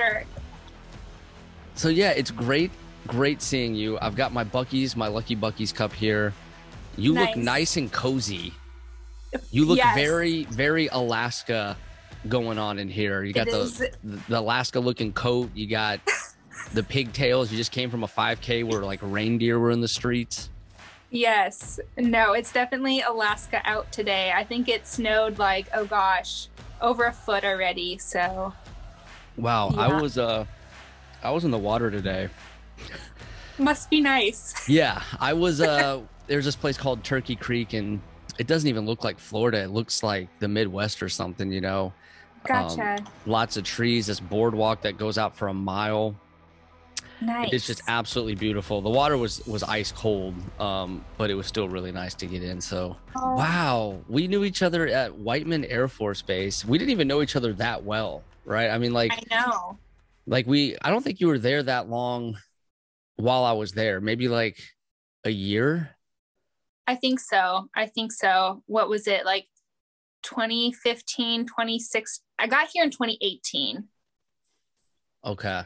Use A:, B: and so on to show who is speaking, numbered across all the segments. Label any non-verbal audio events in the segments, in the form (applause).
A: sure.
B: So yeah, it's great, great seeing you. I've got my Bucky's, my Lucky Bucky's cup here. You look
A: Nice.
B: nice and cozy. You look
A: Yes.
B: very, very Alaska going on in here. You got
A: It
B: the,
A: is-
B: the Alaska looking coat. You got (laughs) the pigtails. You just came from a 5K where like reindeer were in the streets.
A: Yes. No, it's definitely Alaska out today. I think it snowed like, oh gosh, over a foot already. So,
B: Wow, I was uh, I was in the water today.
A: must be nice. (laughs)
B: Yeah, I was. Uh, there's this place called Turkey Creek, and it doesn't even look like Florida. It looks like the Midwest or something. You know,
A: Gotcha.
B: lots of trees. This boardwalk that goes out for a mile.
A: nice.
B: It's just absolutely beautiful. The water was was ice cold, um, but it was still really nice to get in. So
A: Oh,
B: wow, we knew each other at Whiteman Air Force Base. We didn't even know each other that well, right? I mean, like
A: I know.
B: like we. I don't think you were there that long. While I was there, maybe like a year.
A: I think so. I think so. What was it like 2015, 26? I got here in 2018.
B: Okay.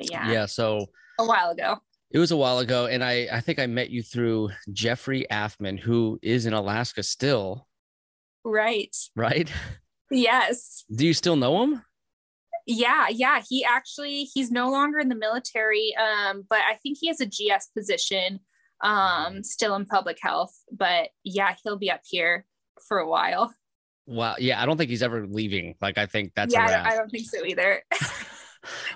A: Yeah.
B: Yeah. So
A: A while ago.
B: it was a while ago, and I I think I met you through Jeffrey Affman, who is in Alaska still,
A: Right.
B: right? (laughs)
A: Yes.
B: Do you still know him?
A: Yeah, yeah. He actually he's no longer in the military, um, but I think he has a GS position um still in public health. But yeah, he'll be up here for a while.
B: Wow. Yeah, I don't think he's ever leaving. Like I think that's
A: yeah, I don't. I don't think so either. (laughs) (laughs)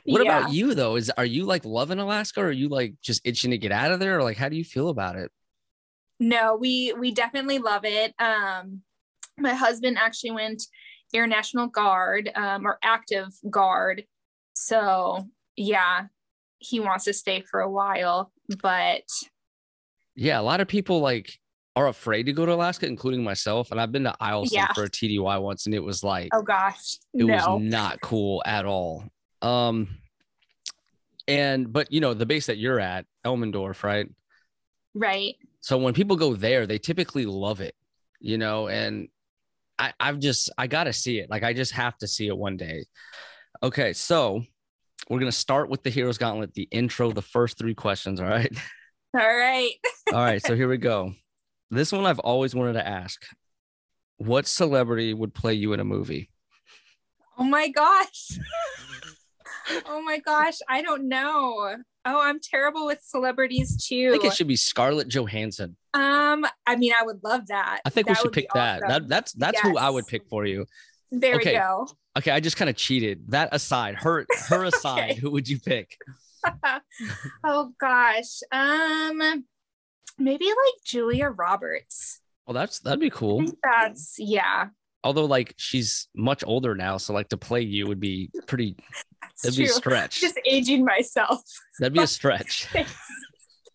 B: What
A: Yeah.
B: about you though? Is are you like loving Alaska, or are you like just itching to get out of there, or like how do you feel about it?
A: No, we we definitely love it. Um, my husband actually went Air National Guard um, or active guard, so yeah, he wants to stay for a while. But
B: Yeah, a lot of people like are afraid to go to Alaska, including myself. And I've been to Eielson
A: Yeah.
B: for a TDY once, and it was like
A: oh gosh,
B: it
A: no,
B: was not cool at all. Um, and but you know the base that you're at, Elmendorf, right?
A: right?
B: So when people go there, they typically love it, you know, and I, I've just I gotta see it. Like I just have to see it one day. Okay, so we're gonna start with the Heroes Gauntlet, the intro, the first three questions. All right.
A: All right. (laughs)
B: all right, so here we go. This one I've always wanted to ask. What celebrity would play you in a movie?
A: Oh my gosh. (laughs) oh my gosh. I don't know. Oh, I'm terrible with celebrities too.
B: I think it should be Scarlett Johansson.
A: um, I mean, I would love that.
B: I think we should pick that.
A: awesome.
B: That that's that's who I would pick for you.
A: There
B: okay.
A: we go.
B: Okay, I just kind of cheated. That aside, her her (laughs) aside,
A: Okay.
B: who would you pick? (laughs)
A: oh gosh. Um maybe like Julia Roberts.
B: Well, that's that'd be cool.
A: that's yeah,
B: Although, like, she's much older now, so like to play you would be (laughs) pretty.
A: that's
B: That'd be a stretch.
A: Just aging myself.
B: That'd be a (laughs) stretch.
A: Thanks.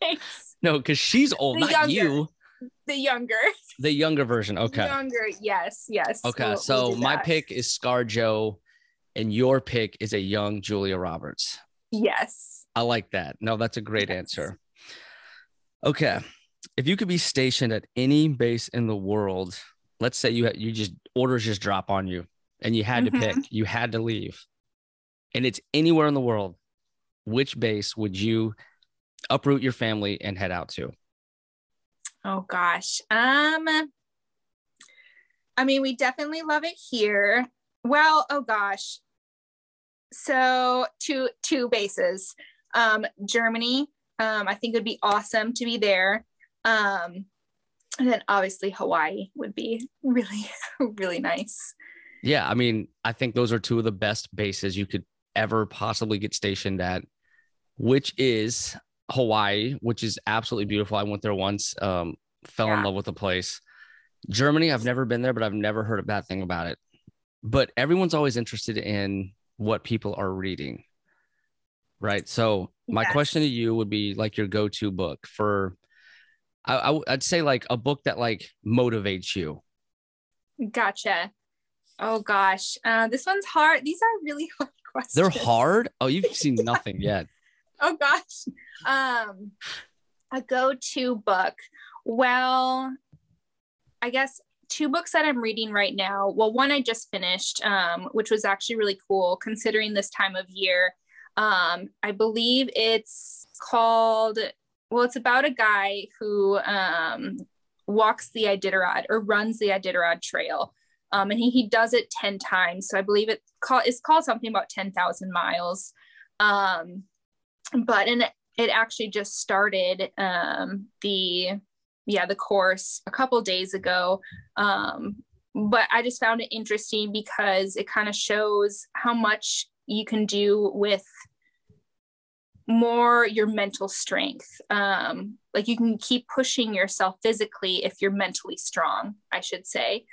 A: Thanks.
B: No, because she's old,
A: The
B: not
A: younger.
B: you.
A: The younger.
B: The younger version. Okay.
A: Younger. Yes. Yes.
B: Okay.
A: We'll- we'll
B: so my pick is Scar Joe, and your pick is a young Julia Roberts.
A: Yes.
B: I like that. No, that's a great
A: Yes.
B: answer. Okay. If you could be stationed at any base in the world, let's say you had, you just orders just drop on you and you had to
A: Mhm.
B: pick, you had to leave. And it's anywhere in the world. Which base would you uproot your family and head out to?
A: Oh gosh. Um I mean, we definitely love it here. Well, oh gosh. So two two bases. Um Germany. Um I think it would be awesome to be there. Um and then obviously Hawaii would be really (laughs) really nice.
B: Yeah, I mean, I think those are two of the best bases you could ever possibly get stationed at, which is Hawaii, which is absolutely beautiful. I went there once, um, fell in love with the place. Germany, I've never been there, but I've never heard a bad thing about it. But everyone's always interested in what people are reading. Right. So my
A: Yes.
B: question to you would be like your go-to book for I, I I'd say like a book that like motivates you.
A: Gotcha. Oh gosh. Uh this one's hard. These are really (laughs) hard questions.
B: They're hard. Oh, you've seen nothing (laughs) yet.
A: oh gosh um a go-to book well i guess two books that I'm reading right now. Well, one I just finished, um, which was actually really cool considering this time of year. Um, I believe it's called, well, it's about a guy who um, walks the Iditarod or runs the Iditarod Trail. Um, and he, he does it 10 times. So I believe it call, it's called something about 10,000 miles. Um, but and it actually just started um, the yeah the course a couple days ago um, but i just found it interesting because it kind of shows how much you can do with more your mental strength um, like you can keep pushing yourself physically if you're mentally strong i should say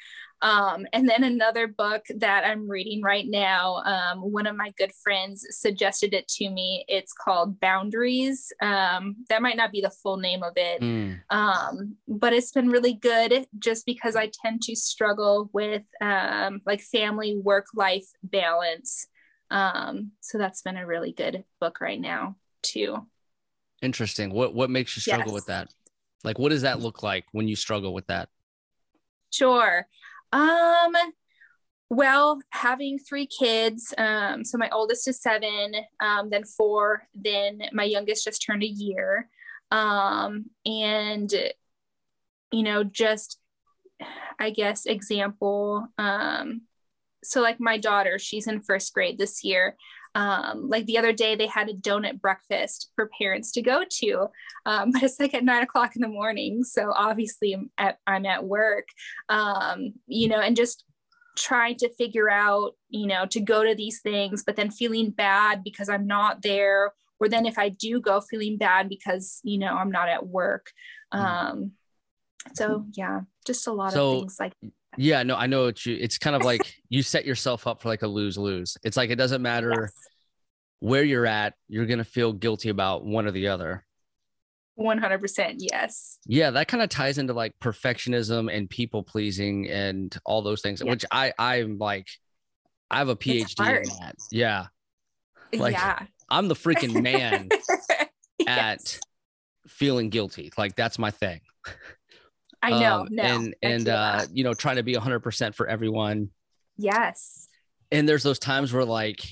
A: um, and then another book that I'm reading right now, um, one of my good friends suggested it to me. It's called Boundaries. Um, that might not be the full name of it, mm. but it's been really good just because I tend to struggle with um, like family work life balance. Um, so that's been a really good book right now, too.
B: Interesting. What what makes you struggle yes. with that? Like, what does that look like when you struggle with that?
A: Sure. Um, well, having three kids, um, so my oldest is seven, um, then four, then my youngest just turned a year. Um, and, you know, just, I guess, example, um, so like my daughter, she's in first grade this year. Um, like the other day, they had a donut breakfast for parents to go to, um, (laughs) but it's like at nine o'clock in the morning. So obviously, I'm at, I'm at work, um, you know, and just trying to figure out, you know, to go to these things, but then feeling bad because I'm not there. Or then if I do go, feeling bad because, you know, I'm not at work. Mm. Um, so yeah, just a lot so, of things like
B: yeah, no, I know what you. It's kind of like (laughs) you set yourself up for like a lose lose. It's like it doesn't matter yes. where you're at, you're gonna feel guilty about one or the other.
A: One hundred percent, yes.
B: Yeah, that kind of ties into like perfectionism and people pleasing and all those things, which I I'm like, I have a PhD in that. Yeah, like yeah. I'm the freaking man (laughs) yes. at feeling guilty. Like that's my thing.
A: I know. Um, no,
B: and and uh, you know, trying to be 100% for everyone.
A: Yes.
B: And there's those times where like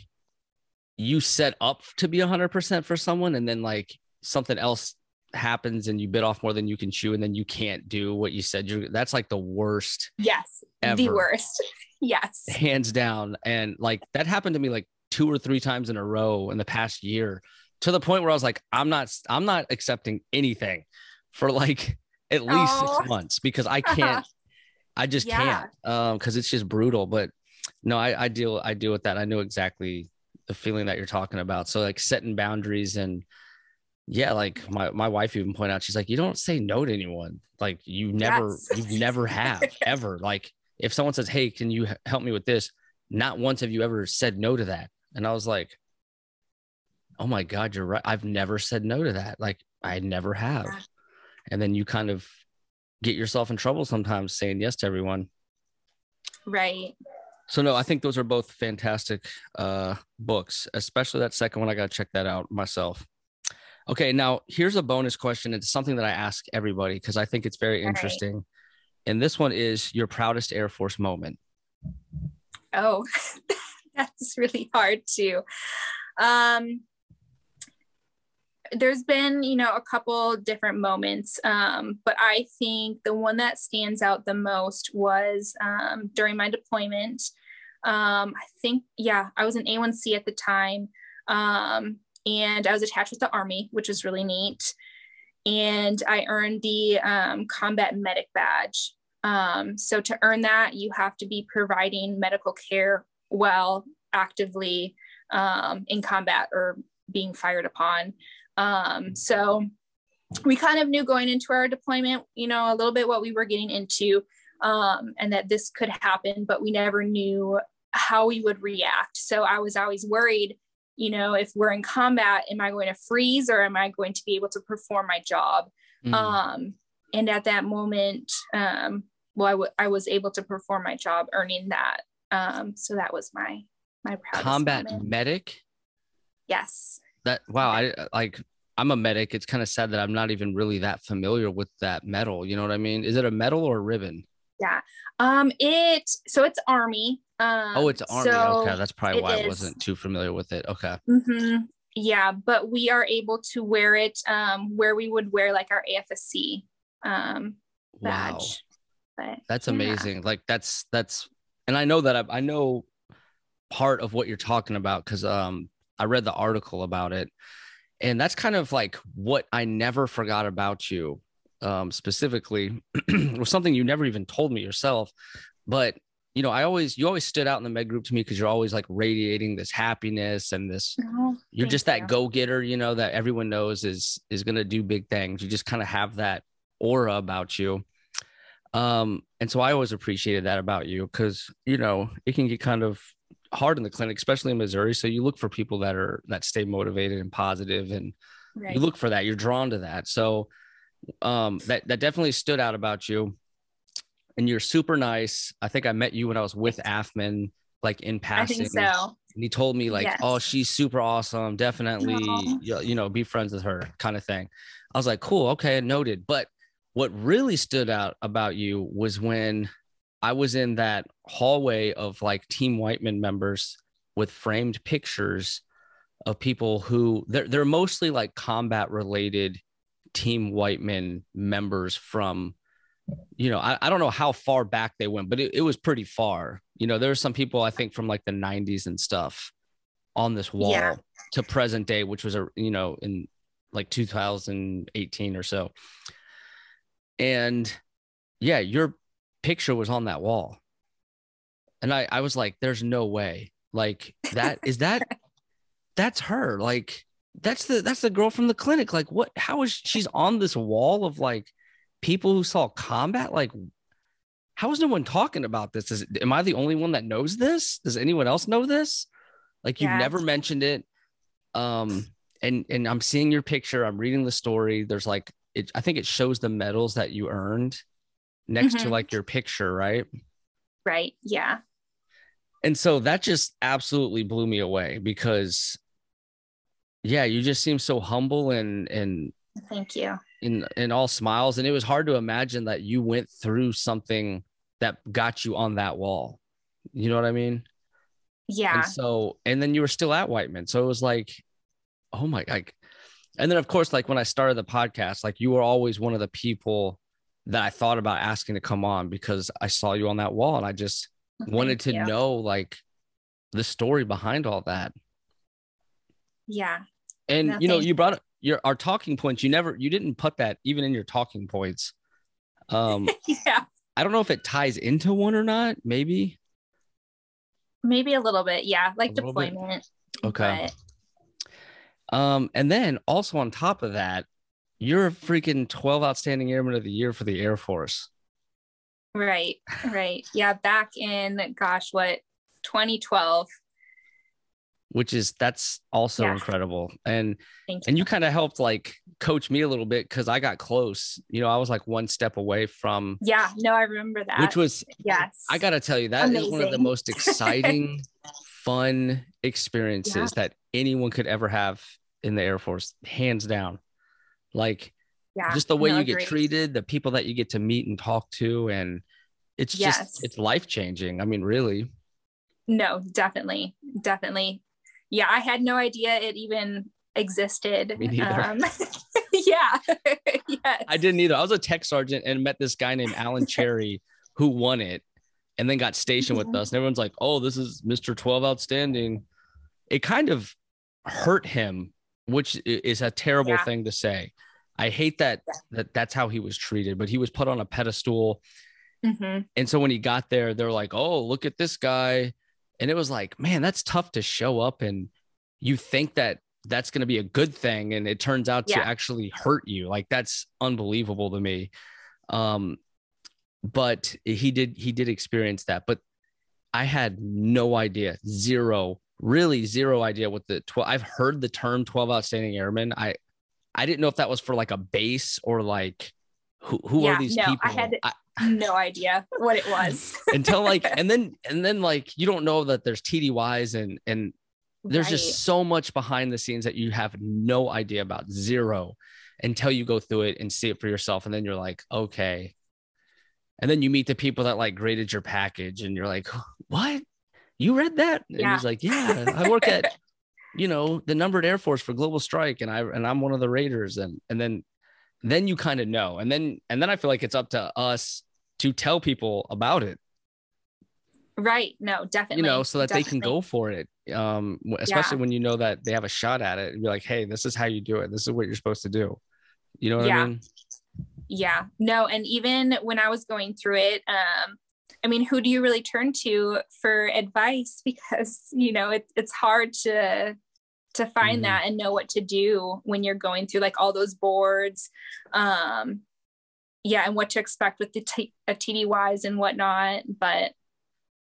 B: you set up to be 100% for someone and then like something else happens and you bit off more than you can chew and then you can't do what you said you that's like the worst
A: yes ever. the worst (laughs) yes
B: hands down and like that happened to me like two or three times in a row in the past year to the point where i was like i'm not i'm not accepting anything for like at least oh. six (laughs) months because I can't, I just yeah. can't, um, because it's just brutal. But no, I, I deal, I deal with that. I know exactly the feeling that you're talking about. So like setting boundaries and yeah, like my my wife even pointed out, she's like, you don't say no to anyone. Like you never, yes. you never have (laughs) ever. Like if someone says, hey, can you help me with this? Not once have you ever said no to that. And I was like, oh my god, you're right. I've never said no to that. Like I never have and then you kind of get yourself in trouble sometimes saying yes to everyone.
A: Right.
B: So no i think those are both fantastic uh books especially that second one. I gotta check that out myself. Okay now here's a bonus question. It's something that i ask everybody because i think it's very interesting. And this one is your proudest air force moment.
A: Oh (laughs) that's really hard too um there's been you know a couple different moments um, but i think the one that stands out the most was um, during my deployment. Um, i think yeah i was an a1c at the time um, and i was attached with the army which was really neat. And i earned the um, combat medic badge. Um, so to earn that you have to be providing medical care while actively in combat or being fired upon um, so we kind of knew going into our deployment, you know, a little bit what we were getting into um, and that this could happen, but we never knew how we would react. So I was always worried, you know, if we're in combat, am I going to freeze or am I going to be able to perform my job? Mm. Um, and at that moment, um, well, I, w- I was able to perform my job, earning that. Um, so that was my my
B: combat moment. medic.
A: Yes
B: that wow i like i'm a medic it's kind of sad that i'm not even really that familiar with that medal you know what i mean is it a medal or a ribbon
A: Yeah. Um, it so it's army. Um,
B: oh, it's army.
A: so
B: okay, that's probably why I wasn't too familiar with it. Okay.
A: mhm, Yeah, but we are able to wear it um, where we would wear like our AFSC um,
B: Wow.
A: badge. But
B: That's
A: yeah.
B: amazing. Like that's that's and I know that I, I know part of what you're talking about because um I read the article about it. And that's kind of like what I never forgot about you. Um specifically (clears throat) was something you never even told me yourself. But you know, I always you always stood out in the med group to me because you're always like radiating this happiness and this
A: Oh,
B: you're just that
A: you.
B: go-getter you know that everyone knows is is going to do big things you just kind of have that aura about you um and so i always appreciated that about you because you know it can get kind of hard in the clinic especially in missouri so you look for people that are that stay motivated and positive and
A: Right.
B: you look for that you're drawn to that so um that that definitely stood out about you and you're super nice i think i met you when i was with afman like in passing.
A: I think so.
B: and he told me like
A: Yes.
B: oh she's super awesome definitely you know be friends with her kind of thing i was like cool okay noted but what really stood out about you was when i was in that hallway of like team whiteman members with framed pictures of people who they're, they're mostly like combat related team whiteman members from you know I, I don't know how far back they went but it, it was pretty far you know there were some people i think from like the 90s and stuff on this wall
A: Yeah.
B: to present day which was a you know in like 2018 or so and yeah your picture was on that wall. And i i was like there's no way. Like that is that (laughs) that's her. Like that's the that's the girl from the clinic. Like what how is she's on this wall of like people who saw combat? Like how is no one talking about this? Is am i the only one that knows this? Does anyone else know this? Like you've never mentioned it. Um and and i'm seeing your picture. I'm reading the story. There's like it i think it shows the medals that you earned next to
A: Mhm.
B: like your picture right
A: Right. Yeah.
B: and so that just absolutely blew me away because yeah you just seem so humble and and
A: Thank you.
B: in in all smiles and it was hard to imagine that you went through something that got you on that wall you know what i mean
A: Yeah.
B: and so and then you were still at whiteman so it was like oh my like and then of course like when i started the podcast like you were always one of the people that i thought about asking to come on because i saw you on that wall and i just wanted to
A: you.
B: know like the story behind all that
A: Yeah.
B: and
A: No,
B: you know you brought up your our talking points you never you didn't put that even in your talking points um (laughs)
A: yeah.
B: i don't know if it ties into one or not maybe
A: Maybe a little bit. Yeah. Like
B: bit?
A: deployment.
B: okay
A: but-
B: um and then also on top of that you're a freaking 12 outstanding airman of the year for the air force
A: Right. Right. Yeah. Back in, gosh, what, 2012.
B: which is that's also
A: Yeah.
B: incredible and
A: you.
B: and you kind of helped like coach me a little bit because i got close you know i was like one step away from
A: Yeah. No, I remember that.
B: which was
A: yes.
B: I gotta tell you, that is one of the most exciting, (laughs) fun experiences that anyone could ever have in the Air Force, hands down. Like
A: yeah.
B: just the way
A: no,
B: you get treated, the people that you get to meet and talk to, and it's just, it's life changing. I mean, really.
A: No, definitely. Definitely. Yeah. I had no idea it even existed.
B: Me neither.
A: Um, (laughs) yeah. (laughs) yes.
B: I didn't either. I was a tech sergeant and met this guy named Alan (laughs) Cherry who won it and then got stationed with
A: Mhm.
B: us. And everyone's like, oh, this is Mr. 12 Outstanding. It kind of hurt him, which is a terrible
A: Yeah.
B: thing to say. I hate that, that that's how he was treated, but he was put on a pedestal.
A: Mhm.
B: And so when he got there, they're like, oh, look at this guy. And it was like, man, that's tough to show up and you think that that's going to be a good thing and it turns out to actually hurt you. Like that's unbelievable to me. Um but he did he did experience that, but I had no idea, zero, really zero idea what the 12 I've heard the term 12 outstanding airmen. I I didn't know if that was for like a base or like who who
A: Yeah,
B: are these
A: no, I
B: people?
A: had-
B: I-
A: No idea what it was. (laughs)
B: until like (laughs) and then and then like you don't know that there's TDYs and and there's
A: Right.
B: just so much behind the scenes that you have no idea about zero until you go through it and see it for yourself and then you're like okay And then you meet the people that like graded your package and you're like, what? You read that? And
A: Yeah.
B: he's like, yeah, I work at, (laughs) you know, the numbered Air Force for Global Strike and I, and I'm one of the Raiders. And, and then, then you kind of know. And then, and then I feel like it's up to us to tell people about it,
A: right. No, definitely.
B: you know, so that they can go for it. Um, especially when you know that they have a shot at it and be like, hey, this is how you do it. This is what you're supposed to do. You know what
A: Yeah.
B: I mean?
A: yeah no and even when i was going through it um i mean who do you really turn to for advice? (laughs) Because you know it, it's hard to to find
B: Mhm.
A: that and know what to do when you're going through like all those boards. Um yeah and what to expect with the t- uh, tdys and whatnot but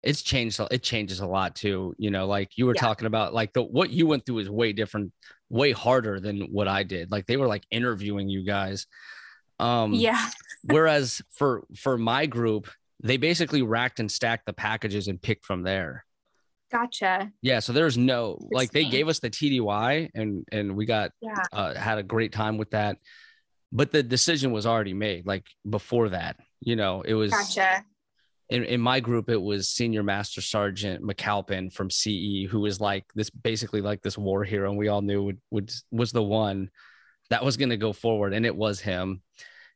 B: it's changed it changes a lot too you know like you were
A: Yeah.
B: talking about like the what you went through is way different way harder than what i did. Like they were like interviewing you guys. Um
A: yeah. (laughs)
B: whereas for for my group they basically racked and stacked the packages and picked from there.
A: Gotcha.
B: Yeah so there's no like they gave us the tdy and and we got
A: yeah.
B: uh, had a great time with that. But the decision was already made like before that you know it was
A: gotcha.
B: in, in my group, it was Senior Master Sergeant McAlpin from CE, who was like this basically like this war hero, and we all knew would, would was the one that was going to go forward, and it was him.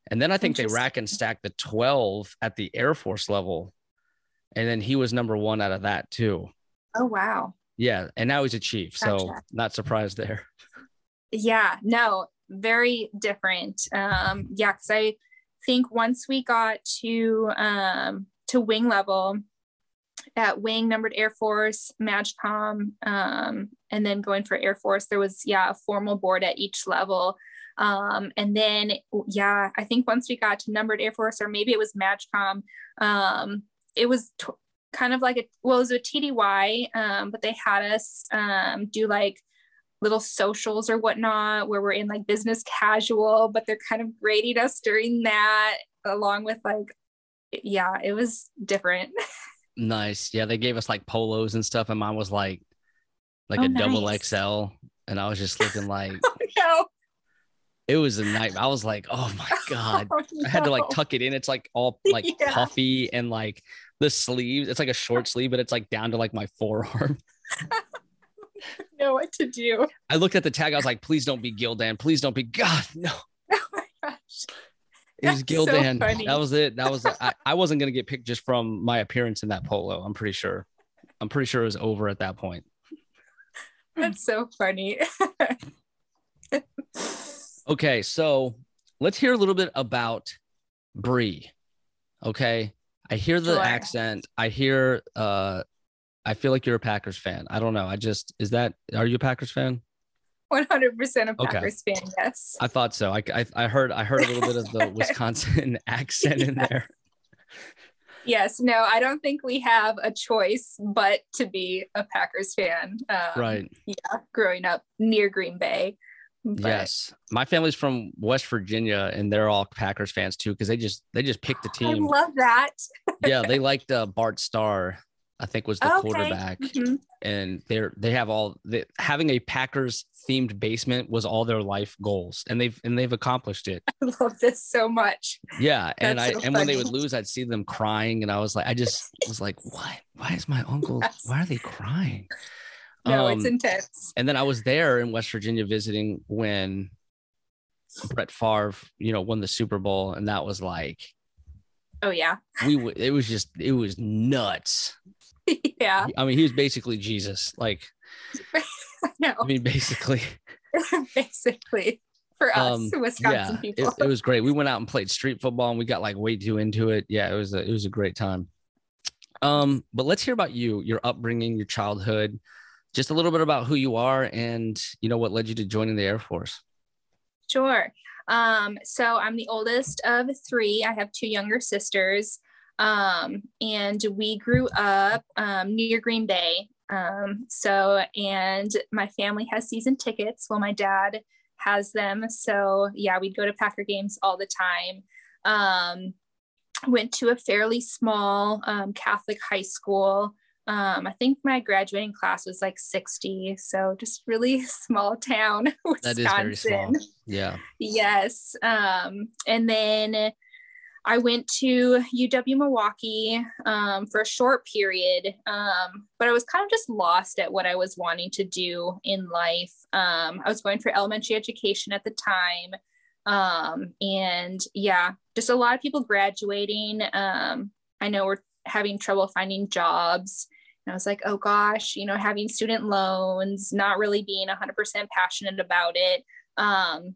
B: And then I think they rack and stack the 12 at the Air Force level, and then he was number one out of that too.
A: oh wow
B: Yeah, and now he's a chief, so
A: Gotcha.
B: not surprised there.
A: yeah no very different um yeah because i think once we got to um to wing level at wing numbered air force MAJCOM um and then going for air force there was yeah a formal board at each level um and then yeah i think once we got to numbered air force or maybe it was MAJCOM um it was t- kind of like a well it was a tdy um but they had us um do like little socials or whatnot where we're in like business casual, but they're kind of grading us during that along with like, yeah, it was different. (laughs)
B: Nice. Yeah, they gave us like polos and stuff, and mine was like like
A: Oh,
B: a double. XL, and I was just looking like (laughs) oh,
A: no.
B: It was a night. I was like, oh my (laughs) god.
A: Oh,
B: I had to like tuck it in. It's like all (laughs) like
A: Yeah.
B: puffy and like the sleeves. It's like a short sleeve, but it's like down to like my forearm. (laughs)
A: know what to do.
B: I looked at the tag. I was like, please don't be Gildan. Please don't be. God, no.
A: Oh my gosh.
B: It was
A: That's so
B: Gildan.
A: funny.
B: that was it. That was. I, I wasn't gonna get picked just from my appearance in that polo. I'm pretty sure. I'm pretty sure it was over at that point.
A: That's so funny.
B: Okay, so let's hear a little bit about Bree. Okay, I hear the
A: Sure.
B: accent. I hear. uh I feel like you're a Packers fan. I don't know. I just is that. Are you a Packers fan?
A: 100% a
B: Okay.
A: Packers fan, yes.
B: I thought so. I, I I heard I heard a little bit of the (laughs) Wisconsin (laughs) accent in there. (laughs)
A: Yes, no, I don't think we have a choice but to be a Packers fan. Um,
B: Right.
A: Yeah, growing up near Green Bay. But-
B: yes, my family's from West Virginia, and they're all Packers fans too because they just they just picked
A: the (gasps)
B: team.
A: I love that. (laughs)
B: yeah, they liked uh, Bart Starr. I think was the
A: Okay.
B: quarterback,
A: Mhm.
B: and they're they have all they, having a Packers themed basement was all their life goals, and they've and they've accomplished it. (laughs)
A: I love this so much.
B: Yeah, and
A: That's
B: I
A: so
B: and when they would lose, I'd see them crying, and I was like, I just was like, what? Why is my uncle? (laughs)
A: Yes.
B: Why are they crying?
A: No, it's
B: Um,
A: intense.
B: and then I was there in West Virginia visiting when Brett Favre, you know, won the Super Bowl, and that was like
A: Oh yeah.
B: we. w- It was just it was nuts. (laughs)
A: yeah.
B: I mean, he was basically Jesus. Like, (laughs)
A: No,
B: I mean, basically, (laughs)
A: basically for us
B: Um,
A: Wisconsin
B: yeah, it,
A: people.
B: it was great. We went out and played street football, and we got like way too into it. Yeah, it was a, it was a great time. Um, but let's hear about you, your upbringing, your childhood, just a little bit about who you are, and you know what led you to joining the Air Force.
A: Sure. Um, so I'm the oldest of three. I have two younger sisters. Um, and we grew up um, near Green Bay. Um, so, and my family has season tickets. Well, my dad has them. So, yeah, we'd go to Packer games all the time. Um, went to a fairly small um, Catholic high school. Um, I think my graduating class was like 60. So, just really (laughs) small town, Wisconsin. (laughs)
B: That is very small. Yeah.
A: Yes. Um, and then I went to UW Milwaukee um, for a short period, um, but I was kind of just lost at what I was wanting to do in life. Um, I was going for elementary education at the time. Um, and yeah, just a lot of people graduating. Um, I know we're having trouble finding jobs. And I was like, oh gosh, you know, having student loans, not really being 100% passionate about it. Um,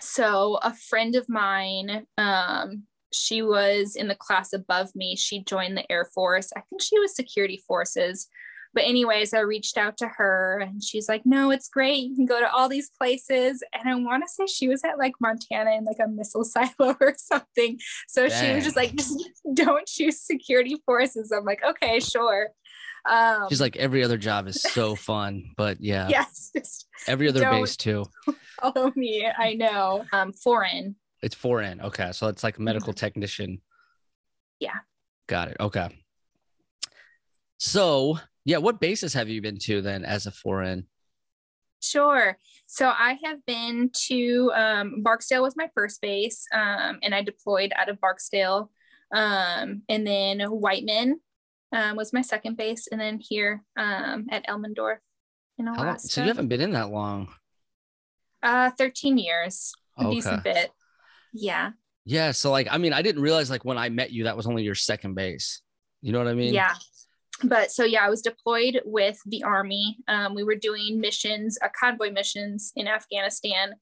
A: so a friend of mine um, she was in the class above me. She joined the Air Force. I think she was security forces. But, anyways, I reached out to her and she's like, No, it's great. You can go to all these places. And I want to say she was at like Montana in like a missile (laughs) silo or something. So Dang. she was just like, (laughs) Don't choose security forces. I'm like, Okay, sure.
B: Um, she's like, Every other job is so (laughs) fun. But yeah.
A: Yes.
B: Every other base too. (laughs)
A: Follow me. I know. Um, 4N.
B: It's 4N. Okay. So it's like medical mm-hmm. technician.
A: Yeah.
B: Got it. Okay. So, yeah, what bases have you been to then as a 4N?
A: Sure. So I have been to um, Barksdale was my first base, um, and I deployed out of Barksdale. Um, and then Whiteman um, was my second base, and then here um, at Elmendorf
B: in Alaska. So you haven't been in that long?
A: Uh, 13 years, a okay. decent bit. Yeah.
B: Yeah. So like, I mean, I didn't realize like when I met you, that was only your second base. You know what I mean?
A: Yeah. But so yeah, I was deployed with the army. Um, we were doing missions, uh, convoy missions in Afghanistan.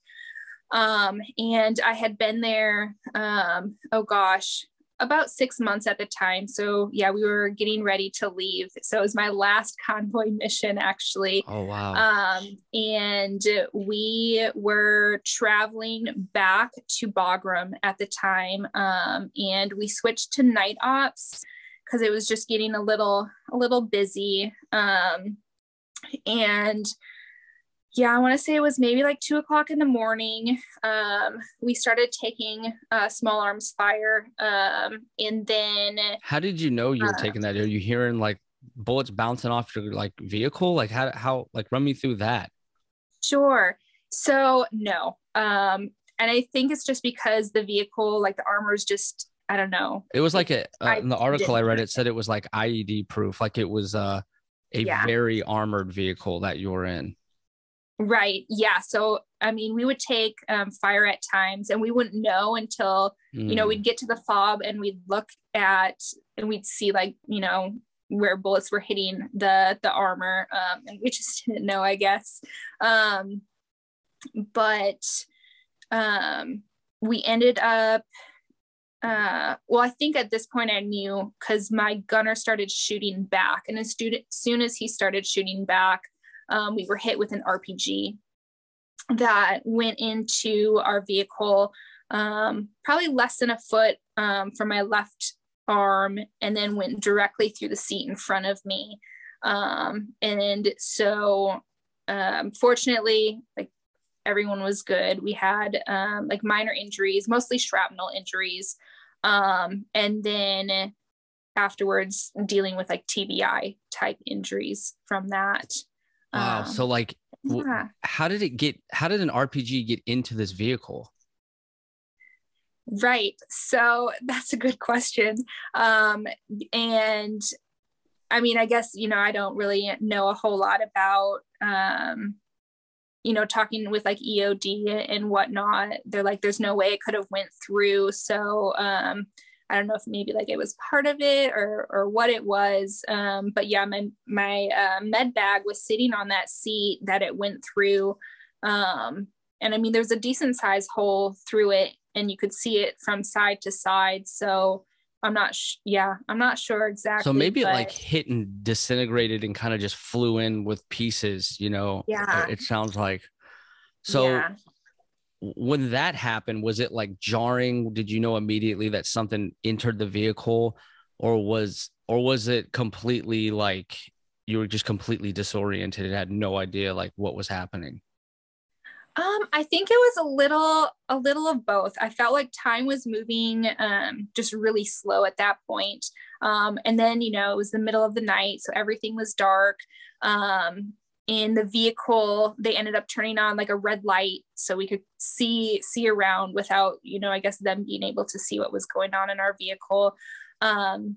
A: Um, and I had been there, um, oh gosh, about six months at the time. So yeah, we were getting ready to leave. So it was my last (laughs) convoy mission actually.
B: Oh wow.
A: Um, and we were traveling back to Bagram at the time. Um, and we switched to night ops because it was just getting a little a little busy. Um, and yeah, I want to say it was maybe like two o'clock in the morning. Um, we started taking uh, small arms fire. Um, and then.
B: How did you know you were uh, taking that? Are you hearing like bullets bouncing off your like vehicle? Like how, how, like run me through that.
A: Sure. So, no. Um, and I think it's just because the vehicle, like the armor is just, I don't know.
B: It was like a, uh, in the article I read, it said it was like IED proof. Like it was uh, a yeah. very armored vehicle that you were in.
A: Right. Yeah. So, I mean, we would take um, fire at times and we wouldn't know until, mm. you know, we'd mm. get to the fob and we'd look at and we'd see like, you know, where bullets were hitting the the armor um, and we just (laughs) didn't know i guess um, but um, we ended up uh, well i think at this point i knew because my gunner started shooting back and as soon as he started shooting back um, we were hit with an RPG that went into our vehicle, um, probably less than a foot um, from my left arm, and then went directly through the seat in front of me. Um, and so, um, fortunately, like everyone was good. We had um, like minor injuries, mostly shrapnel injuries. and then afterwards dealing with like TBI type injuries from that.
B: Wow. Um, so like yeah. how did it get how did an RPG get into this vehicle?
A: Right. So (laughs) that's a good question. Um, and I mean, I guess, you know, I don't really know a whole lot about, um, you know, talking with like EOD and whatnot. They're like, there's no way it could have went through. So, um, I don't know if maybe like it was part of it or or what it was. Um, but yeah, my my uh, med bag was sitting on that seat that it went through, um, and I mean there's a decent size hole through it, and you could see it from side to side. So I'm not, sh- yeah, I'm not sure exactly.
B: So maybe but... it like hit and disintegrated and kind of just flew in with pieces. You know,
A: yeah,
B: it sounds like. So. Yeah when that happened, was it like jarring? Did you know immediately that something entered the vehicle, or was or was it completely like you were just completely disoriented and had no idea like what was happening?
A: Um, I think it was a little a little of both. I felt like time was moving um, just really slow at that point. Um, and then you know it was the middle of the night, so everything was dark. Um, in the vehicle they ended up turning on like a red light so we could see see around without you know i guess them being able to see what was going on in our vehicle. Um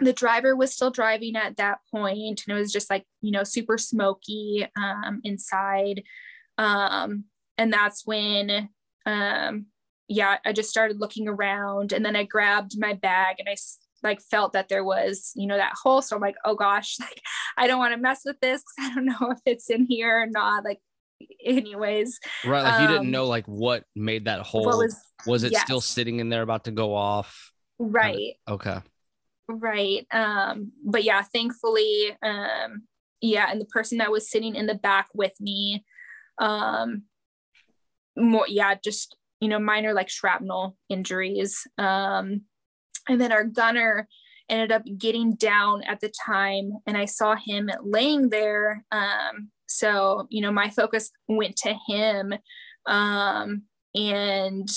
A: the driver was still driving at that point and it was just like you know super smoky um inside. Um and that's when um yeah i just started looking around and then i grabbed my bag and i like felt that there was you know that hole so i'm like oh gosh (laughs) like i don't want to mess with this because i don't know (laughs) if it's in here or not like anyways
B: right like um, you didn't um, know like what made that hole was, was it yes. still sitting in there about to go off?
A: Right.
B: okay.
A: Right um but yeah thankfully um yeah and the person that was sitting in the back with me um more yeah just you know minor like shrapnel injuries um and then our gunner ended up getting down at the time, and I saw him laying there. Um, so, you know, my focus went to him. Um, and,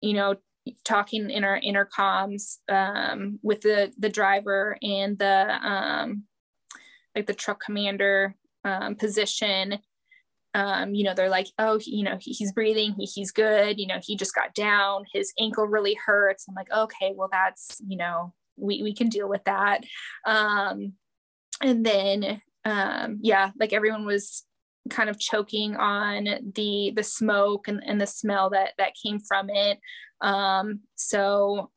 A: you know, talking in our intercoms um, with the the driver and the um, like the truck commander um, position um, you know, they're like, oh, you know, he, he's breathing, he, he's good, you know, he just got down, his ankle really hurts. I'm like, okay, well, that's, you know, we, we can deal with that. Um, and then, um, yeah, like everyone was kind of choking on the, the smoke and, and the smell that, that came from it. Um, so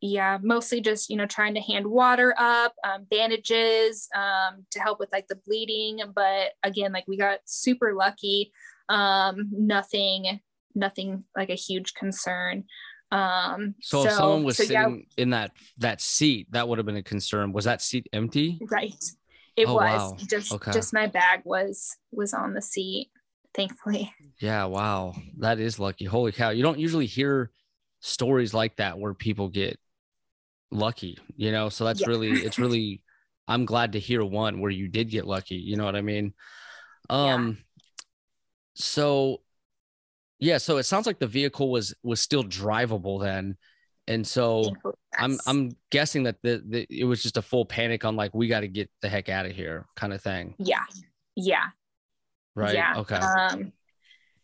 A: yeah mostly just you know trying to hand water up um, bandages um, to help with like the bleeding but again like we got super lucky. Um, nothing nothing like a huge concern. Um
B: so, so if someone was so, sitting yeah. in that that seat that would have been a concern. Was that seat empty?
A: Right. It oh, was. wow. just okay. just my bag was was on the seat thankfully.
B: Yeah wow. That is lucky. Holy cow. You don't usually hear stories like that where people get lucky, you know? So that's yeah. really, it's really, I'm glad to hear one where you did get lucky. You know what I mean? Um, yeah. so yeah, so it sounds like the vehicle was, was still drivable then. And so I'm, I'm guessing that the, the, it was just a full panic on like, we got to get the heck out of here kind of thing.
A: Yeah. Yeah.
B: Right.
A: Yeah.
B: Okay.
A: Um,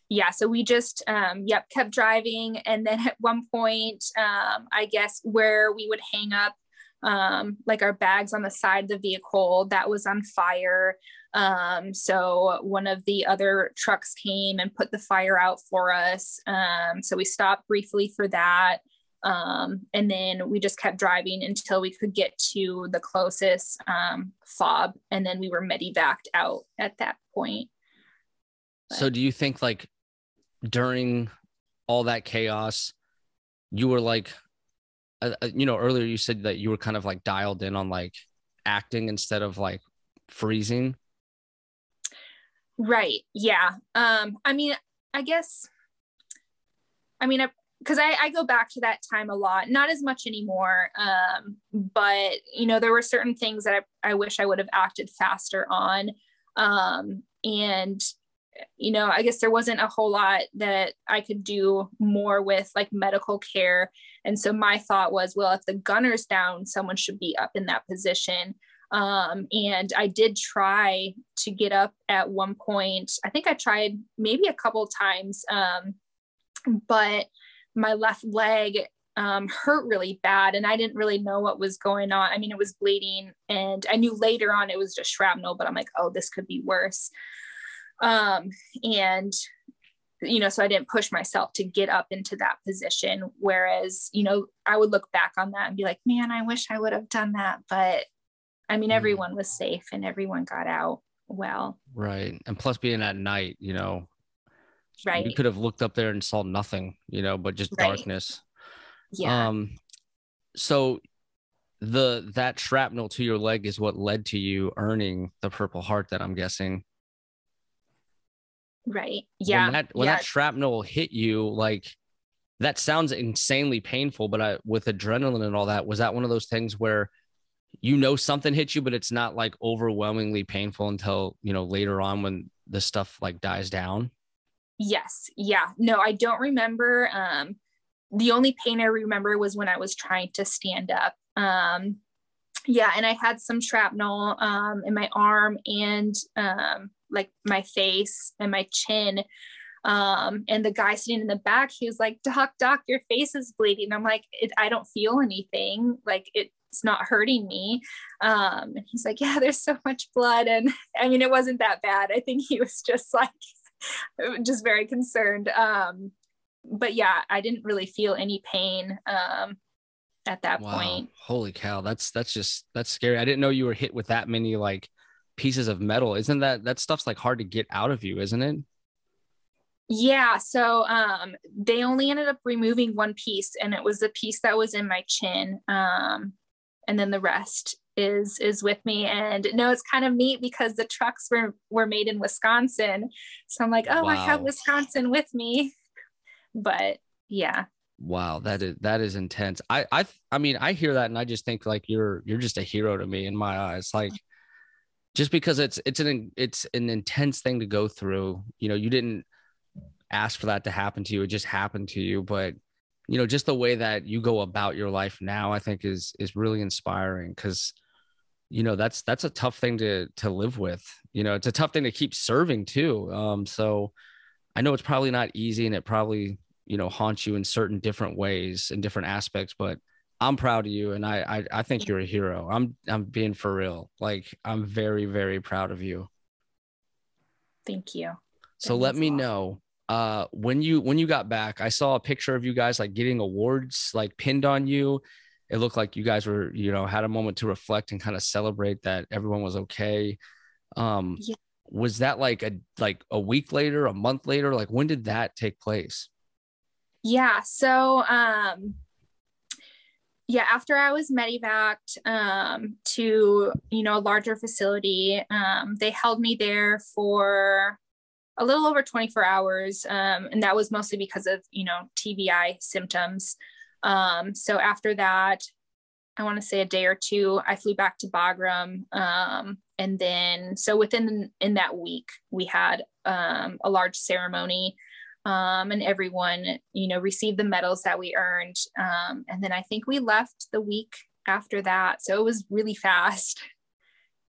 A: yeah, so we just, um, yep, kept driving. And then at one point, um, I guess where we would hang up um, like our bags on the side of the vehicle, that was on fire. Um, so one of the other trucks came and put the fire out for us. Um, so we stopped briefly for that. Um, and then we just kept driving until we could get to the closest um, fob. And then we were medevaced out at that point.
B: But. So do you think like during all that chaos, you were like, uh, uh, you know, earlier you said that you were kind of like dialed in on like acting instead of like freezing.
A: Right. Yeah. Um, I mean, I guess, I mean, because I, I, go back to that time a lot, not as much anymore. Um, but you know, there were certain things that I, I wish I would have acted faster on. Um, and you know, I guess there wasn't a whole lot that I could do more with like medical care. And so my thought was, well, if the gunner's down, someone should be up in that position. Um, and I did try to get up at one point. I think I tried maybe a couple times, um, but my left leg um, hurt really bad and I didn't really know what was going on. I mean, it was bleeding and I knew later on it was just shrapnel, but I'm like, oh, this could be worse. Um, and you know, so I didn't push myself to get up into that position. Whereas, you know, I would look back on that and be like, man, I wish I would have done that. But I mean, mm. everyone was safe and everyone got out well.
B: Right. And plus being at night, you know,
A: right.
B: You could have looked up there and saw nothing, you know, but just right. darkness.
A: Yeah.
B: Um, so the that shrapnel to your leg is what led to you earning the Purple Heart that I'm guessing.
A: Right. Yeah.
B: When that when
A: yeah.
B: that shrapnel hit you, like that sounds insanely painful, but I, with adrenaline and all that, was that one of those things where you know something hit you, but it's not like overwhelmingly painful until you know later on when the stuff like dies down?
A: Yes. Yeah. No, I don't remember. Um, the only pain I remember was when I was trying to stand up. Um, yeah, and I had some shrapnel um, in my arm and um, like my face and my chin. Um, and the guy sitting in the back, he was like, Doc, Doc, your face is bleeding. I'm like, I don't feel anything. Like it's not hurting me. Um, and he's like, Yeah, (laughs) there's so much blood. And I mean, it wasn't that bad. I think he was (laughs) just like, just very concerned. Um, but yeah, I didn't really feel any pain. Um, at that wow. point.
B: Holy cow, that's that's just that's scary. I didn't know you were hit with that many like pieces of metal. Isn't that that stuff's like hard to get out of you, isn't it?
A: Yeah, so um they only ended up removing one piece and it was the piece that was in my chin. Um and then the rest is is with me and no it's kind of neat because the trucks were were made in Wisconsin. So I'm like, "Oh, wow. I have Wisconsin with me." But yeah
B: wow that is that is intense i i i mean i hear that and i just think like you're you're just a hero to me in my eyes like just because it's it's an it's an intense thing to go through. You know you didn't ask for that to happen to you. It just happened to you. But you know just the way that you go about your life now i think is is really inspiring because you know that's that's a tough thing to to live with. You know it's a tough thing to keep serving too. Um so i know it's probably not easy and it probably you know haunts you in certain different ways in different aspects but i'm proud of you and I, I i think you're a hero. I'm i'm being for real. Like i'm very very proud of you.
A: Thank you.
B: So let me know uh when you when you got back i saw a picture of you guys like getting awards like pinned on you. It looked like you guys were you know had a moment to reflect and kind of celebrate that everyone was okay. Um yeah. was that like a like a week later a month later? Like when did that take place?
A: Yeah. So, um, yeah, after I was medevaced um, to, you know, a larger facility, um, they held me there for a little over 24 hours. Um, and that was mostly because of, you know, TBI symptoms. Um, so after that, I want to say a day or two, I flew back to Bagram. Um, and then, so within in that week, we had um, a large ceremony um, and everyone, you know, received the medals that we earned. Um, and then I think we left the week after that. So it was really fast.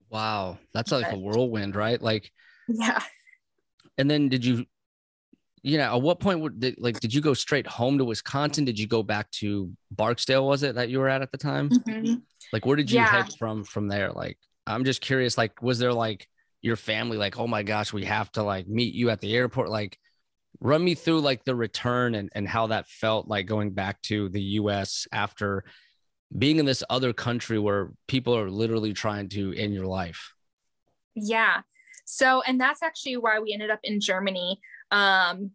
B: Wow. That's like a whirlwind, right? Like,
A: yeah.
B: And then did you, you know, at what point would did, like, did you go straight home to Wisconsin? Did you go back to Barksdale? Was it that you were at at the time? Mm-hmm. Like, where did you yeah. head from, from there? Like, I'm just curious, like, was there like your family, like, oh my gosh, we have to like meet you at the airport? Like, run me through like the return and, and how that felt like going back to the US after being in this other country where people are literally trying to end your life.
A: Yeah. So, and that's actually why we ended up in Germany. Um,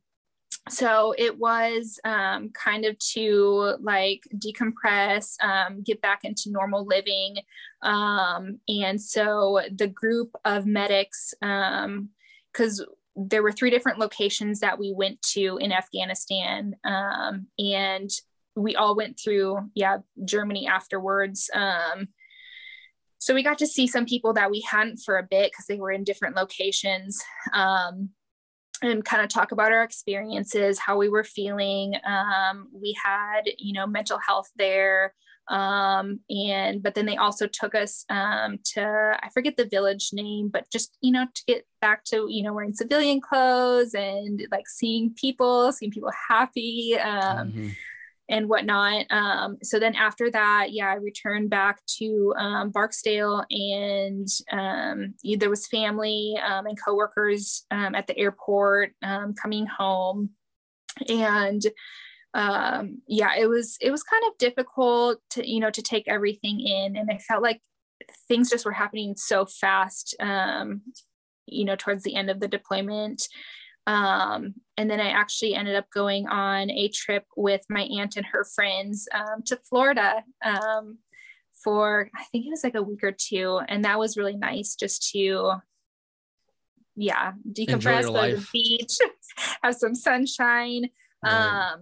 A: so it was um, kind of to like decompress, um, get back into normal living. Um, and so the group of medics, because um, there were three different locations that we went to in Afghanistan. Um, and we all went through, yeah, Germany afterwards. Um, so we got to see some people that we hadn't for a bit because they were in different locations um, and kind of talk about our experiences, how we were feeling. Um, we had, you know, mental health there. Um, and but then they also took us um, to I forget the village name, but just you know to get back to you know wearing civilian clothes and like seeing people, seeing people happy. Um, mm-hmm. And whatnot. Um, so then after that, yeah, I returned back to um, Barksdale, and um, there was family um, and coworkers um, at the airport um, coming home, and um, yeah, it was it was kind of difficult to you know to take everything in, and I felt like things just were happening so fast. Um, you know, towards the end of the deployment. Um, and then I actually ended up going on a trip with my aunt and her friends um, to Florida um, for I think it was like a week or two, and that was really nice just to yeah decompress, go to the beach, (laughs) have some sunshine. Right.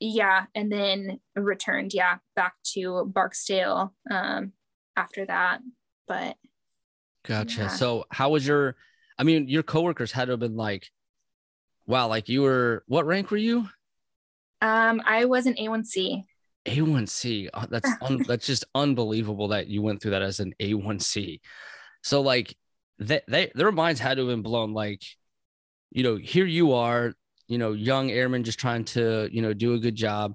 A: Yeah, and then returned, yeah, back to Barksdale um, after that. But
B: gotcha. Yeah. So, how was your? I mean, your coworkers had to have been like, "Wow, like you were what rank were you?"
A: Um, I was an A1C.
B: A1C. Oh, that's (laughs) un- that's just unbelievable that you went through that as an A1C. So like they, they their minds had to have been blown. Like, you know, here you are, you know, young airman just trying to, you know, do a good job.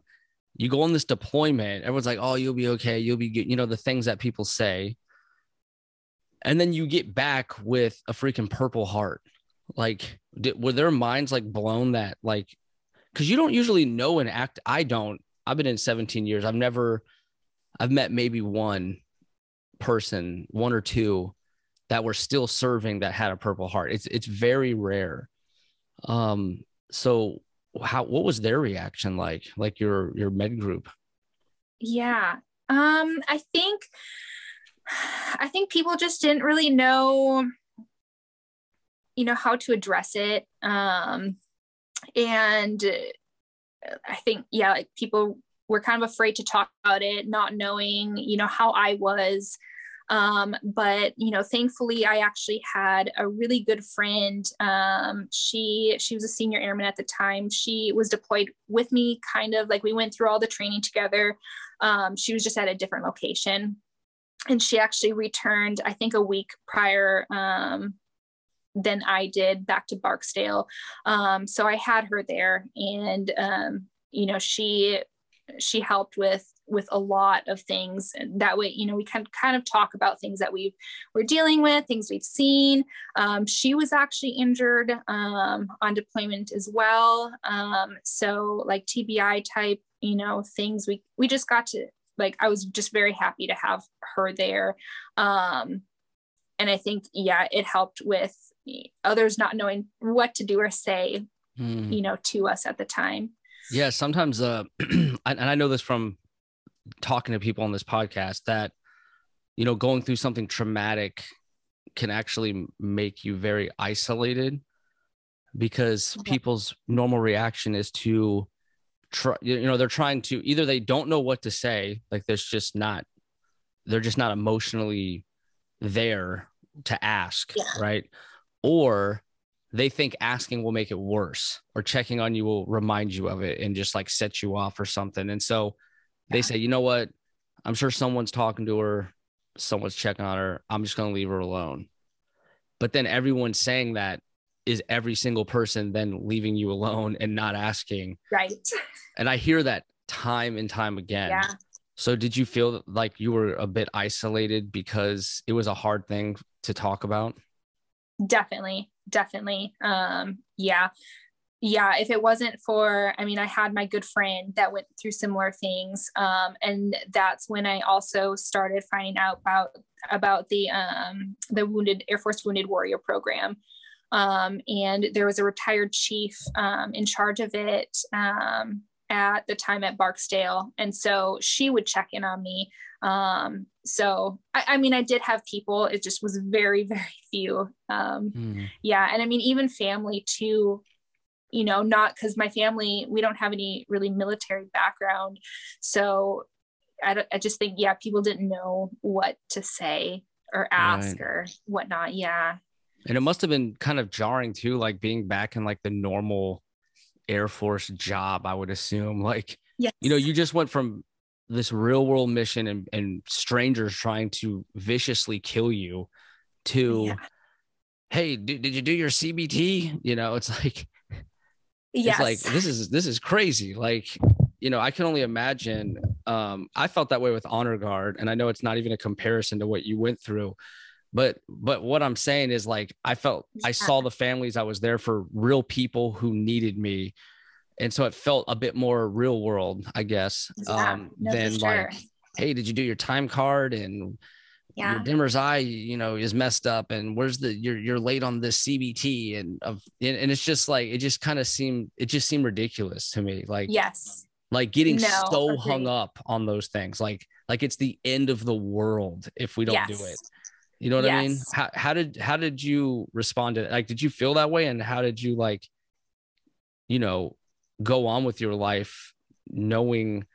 B: You go on this deployment, everyone's like, oh, you'll be okay, you'll be good, you know, the things that people say. And then you get back with a freaking purple heart. Like, did, were their minds like blown that like because you don't usually know an act. I don't. I've been in 17 years. I've never, I've met maybe one person, one or two that were still serving that had a purple heart. It's it's very rare. Um, so how what was their reaction like? Like your your med group?
A: Yeah. Um, I think I think people just didn't really know, you know, how to address it. Um, and I think, yeah, like people were kind of afraid to talk about it, not knowing, you know, how I was. Um, but you know, thankfully, I actually had a really good friend. Um, she she was a senior airman at the time. She was deployed with me, kind of like we went through all the training together. Um, she was just at a different location, and she actually returned, I think, a week prior um, than I did back to Barksdale. Um, so I had her there, and um, you know she she helped with with a lot of things. And that way you know we can kind of talk about things that we were dealing with things we've seen. Um, she was actually injured um, on deployment as well. Um, so like tbi type you know things we we just got to like i was just very happy to have her there. Um, and i think yeah it helped with others not knowing what to do or say mm. you know to us at the time.
B: Yeah sometimes uh (clears throat) and i know this from talking to people on this podcast that you know going through something traumatic can actually make you very isolated because okay. people's normal reaction is to try you know they're trying to either they don't know what to say like there's just not they're just not emotionally there to ask yeah. right or they think asking will make it worse or checking on you will remind you of it and just like set you off or something. And so they say, you know what? I'm sure someone's talking to her, someone's checking on her. I'm just going to leave her alone. But then everyone saying that is every single person then leaving you alone and not asking.
A: Right.
B: And I hear that time and time again.
A: Yeah.
B: So did you feel like you were a bit isolated because it was a hard thing to talk about?
A: definitely definitely um yeah yeah if it wasn't for i mean i had my good friend that went through similar things um and that's when i also started finding out about about the um the wounded air force wounded warrior program um and there was a retired chief um in charge of it um at the time at barksdale and so she would check in on me um, so I, I, mean, I did have people, it just was very, (laughs) very few. Um, mm. Yeah. And I mean, even family too, you know, not because my family, we don't have any really military background. So I, I just think, yeah, people didn't know what to say or ask right. or whatnot. Yeah.
B: And it must have been kind of jarring too, like being back in like the normal Air Force job, I would assume. (laughs) Like, yes. you know, you just went from this real world mission and, and strangers trying to viciously kill you to yeah. hey did, did you do your cbt you know it's (laughs) like yes. it's like this is this is crazy like you know i can only imagine um i felt that way with honor guard and i know it's not even a comparison to what you went through but but what i'm saying is like i felt yeah. i saw the families i was there for real people who needed me and so it felt a bit more real world i guess yeah, um no, than sure. like hey did you do your time card and yeah. your dimmer's eye you know is messed up and where's the you're you're late on this cbt and of and, it's just like it just kind of seemed it just seemed ridiculous to me like
A: yes
B: like getting no, so hung up on those things like like it's the end of the world if we don't yes. do it you know what yes. i mean how, how did how did you respond to it like did you feel that way and how did you like you know go on with your life knowing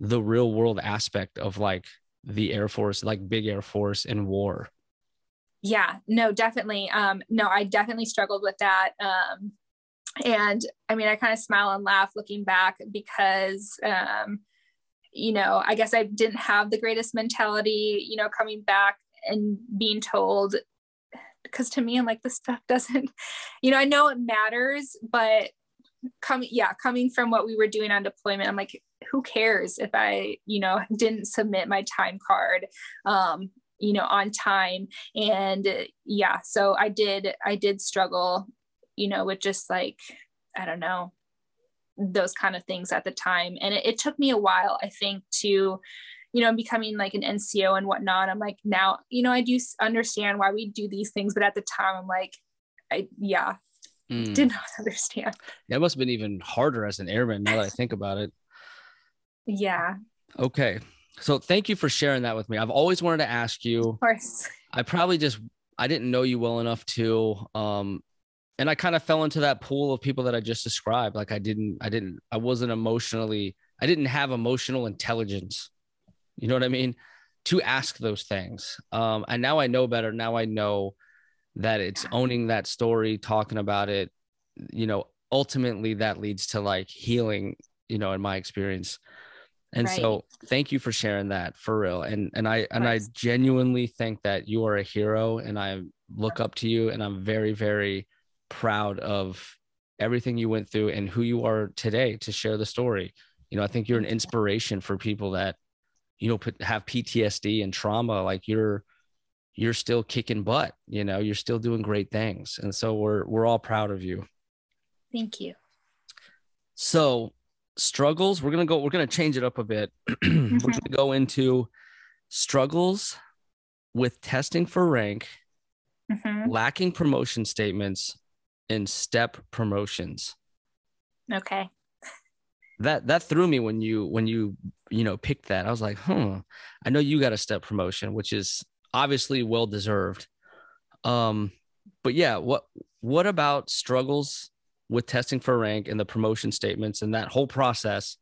B: the real world aspect of like the air force like big air force and war.
A: Yeah no definitely um no i definitely struggled with that um and i mean i kind of smile and laugh looking back because um you know, I guess I didn't have the greatest mentality, you know, coming back and being told because to me I'm like this stuff doesn't (laughs) you know I know it matters but coming yeah coming from what we were doing on deployment I'm like who cares if I you know (laughs) didn't submit my time card um you know on time and yeah so I did I did struggle you know with just like I don't know those kind of things at the time and it, it took me a while I think to you know, becoming like an NCO and whatnot. I'm like, now, you know, I do understand why we do these things, but at the time, I'm like, I, yeah, mm. did not (laughs) understand.
B: That must have been even harder as an airman now that I think about it.
A: Yeah.
B: Okay. So thank you for sharing that with me. I've always wanted to ask you.
A: Of course.
B: I probably just I didn't know you well enough to um and I kind of fell into that pool of people that I just described. Like I didn't I didn't I wasn't emotionally I didn't have emotional intelligence you know what I mean? To ask those things. Um, and now I know better. Now I know that it's owning that story, talking about it, you know, ultimately that leads to like healing, you know, in my experience. And right. so thank you for sharing that for real. And and I and I genuinely think that you are a hero and I look up to you and I'm very, very proud of everything you went through and who you are today to share the story. You know, I think you're an inspiration for people that you know put, have PTSD and trauma like you're you're still kicking butt you know you're still doing great things. And so we're we're all proud of you.
A: Thank you.
B: So struggles we're gonna go we're gonna change it up a bit. (clears throat) Mm-hmm. we're gonna go into struggles with testing for rank mm-hmm. lacking promotion statements and step promotions.
A: Okay.
B: That that threw me when you when you you know picked that. I was like huh i know you got a step promotion which is obviously well deserved. Um but yeah what what about struggles with testing for rank and the promotion statements and that whole process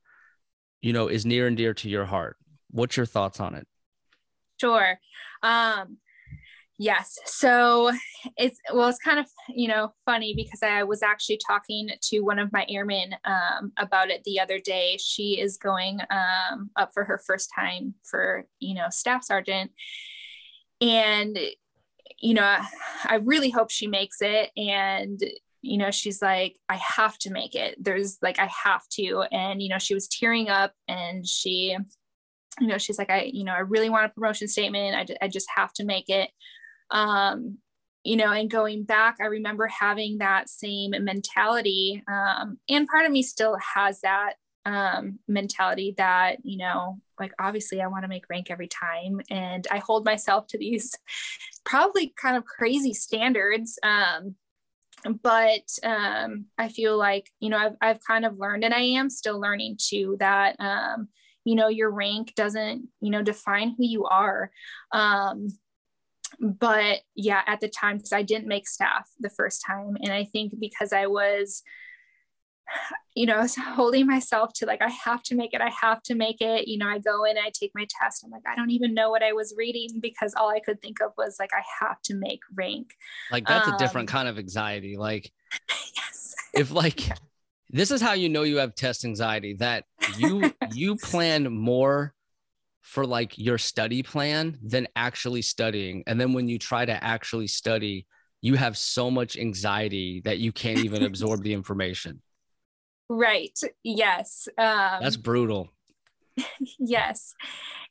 B: you know is near and dear to your heart? What's your thoughts on it?
A: Sure. Um Yes. So it's well, it's kind of you know funny because I was actually talking to one of my airmen um, about it the other day. She is going um, up for her first time for you know staff sergeant, and you know I really hope she makes it. And you know she's like, I have to make it. There's like I have to. And you know she was tearing up, and she, you know she's like I you know I really want a promotion statement. I, I just have to make it um, you know, and going back, I remember having that same mentality. Um, and part of me still has that um, mentality that, you know, like obviously I want to make rank every time. And I hold myself to these probably kind of crazy standards. Um, but um, I feel like, you know, I've, I've kind of learned, and I am still learning too, that, um, you know, your rank doesn't, you know, define who you are. Um, but yeah, at the time, because I didn't make staff the first time. And I think because I was, you know, holding myself to like, I have to make it, I have to make it. You know, I go in, I take my test. I'm like, I don't even know what I was reading because all I could think of was like, I have to make rank.
B: Like, that's um, a different um, kind of anxiety. Like, (laughs) yes. if like, this is how you know you have test anxiety that you (laughs) you plan more for like your study plan than actually studying. And then when you try to actually study, you have so much anxiety that you can't even absorb the (laughs) information.
A: Right. Yes. Um,
B: That's brutal. (laughs)
A: yes.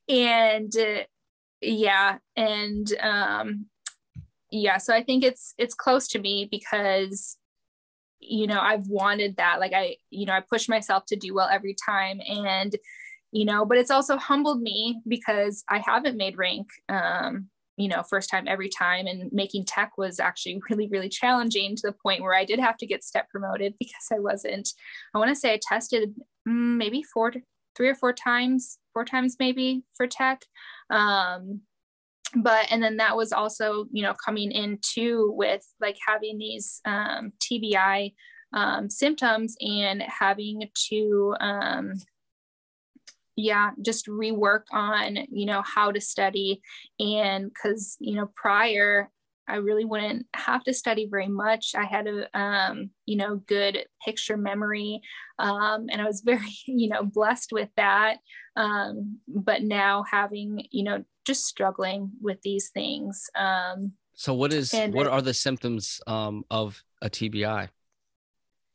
A: And uh, yeah. And um, yeah. So I think it's, it's close to me because you know i've wanted that like i you know i push myself to do well every time and you know, but it's also humbled me because I haven't made rank, um, you know, first time every time. And making tech was actually (laughs) really, really challenging to the point where I did have to get step promoted (laughs) because I wasn't, I want to say I tested mm, maybe four, three or four times, four times maybe for tech. Um, but and then that was also you know coming into with like having these um, tbi um, symptoms and having to um, yeah just rework on you know how to study and because you know prior I really wouldn't have to study very much. I had a, um, you know, good picture memory, um, and I was very, (laughs) you know, blessed with that. Um, but now having, you know, just struggling with these things. Um,
B: so, what is what are the symptoms um, of a TBI?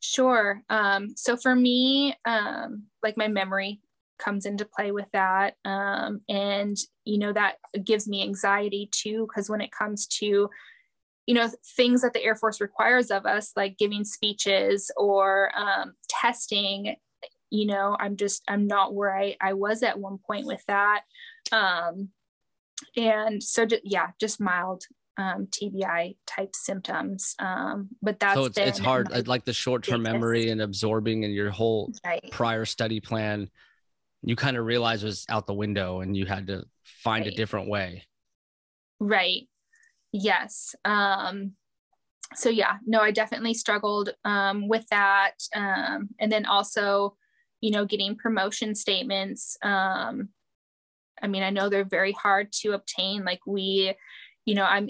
A: Sure. Um, so for me, um, like my memory comes into play with that. Um, and, you know, that gives me anxiety too, because when it comes to, you know, things that the Air Force requires of us, like giving speeches or um, testing, you know, I'm just, I'm not where I, I was at one point with that. Um, and so, just, yeah, just mild um, TBI type symptoms. Um, but that's
B: so it's, it's hard, like the short term memory and absorbing and your whole right. prior study plan you kind of realized was out the window and you had to find right. a different way.
A: Right. Yes. Um, so yeah, no, I definitely struggled um, with that. Um, and then also, you know, getting promotion statements. Um, I mean, I know they're very hard to obtain. Like we, you know, I'm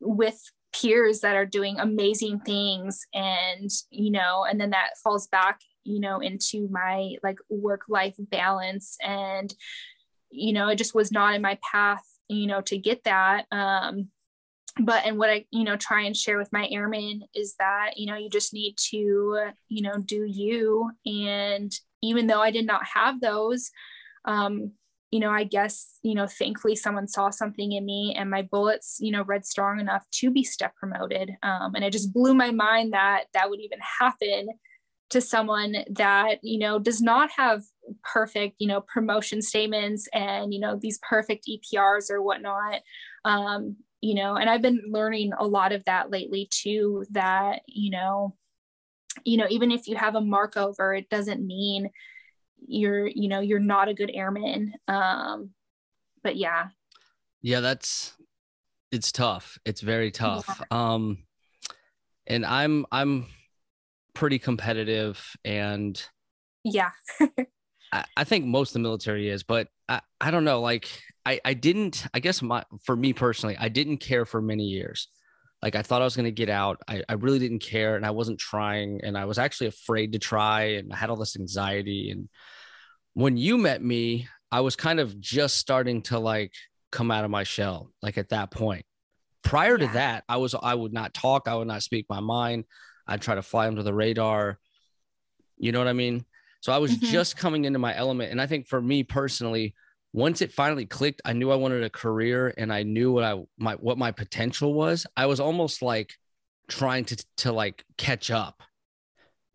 A: with peers that are doing amazing things and, you know, and then that falls back you know into my like work life balance. And you know it just was not in my path you know to get that. Um but and what i you know try and share with my airmen is that you know you just need to you know do you. And even though i did not have those um you know i guess you know thankfully someone saw something in me and my bullets you know read strong enough to be step promoted. Um, and it just blew my mind that that would even (laughs) happen to someone that you know does not have perfect you know promotion statements and you know these perfect eprs or whatnot. Um you know and i've been learning a lot of that lately too that you know you know even if you have a mark over it doesn't mean you're you know you're not a good airman. Um but yeah.
B: Yeah that's it's tough. It's very tough. Yeah. um and i'm i'm pretty competitive and
A: yeah. (laughs)
B: I, I, think most of the military is but I, I don't know like I, I didn't i guess my for me personally i didn't care for many years. Like i thought i was going to get out. I, I really didn't care and i wasn't trying and i was actually afraid to try and i had all this anxiety and when you met me i was kind of just starting to like come out of my shell like at that point prior yeah. to that i was i would not talk i would not speak my mind I'd try to fly under the radar. You know what I mean? So I was mm-hmm. just coming into my element. And I think for me personally, once it finally clicked, I knew I wanted a career and I knew what I my what my potential was. I was almost like trying to to like catch up.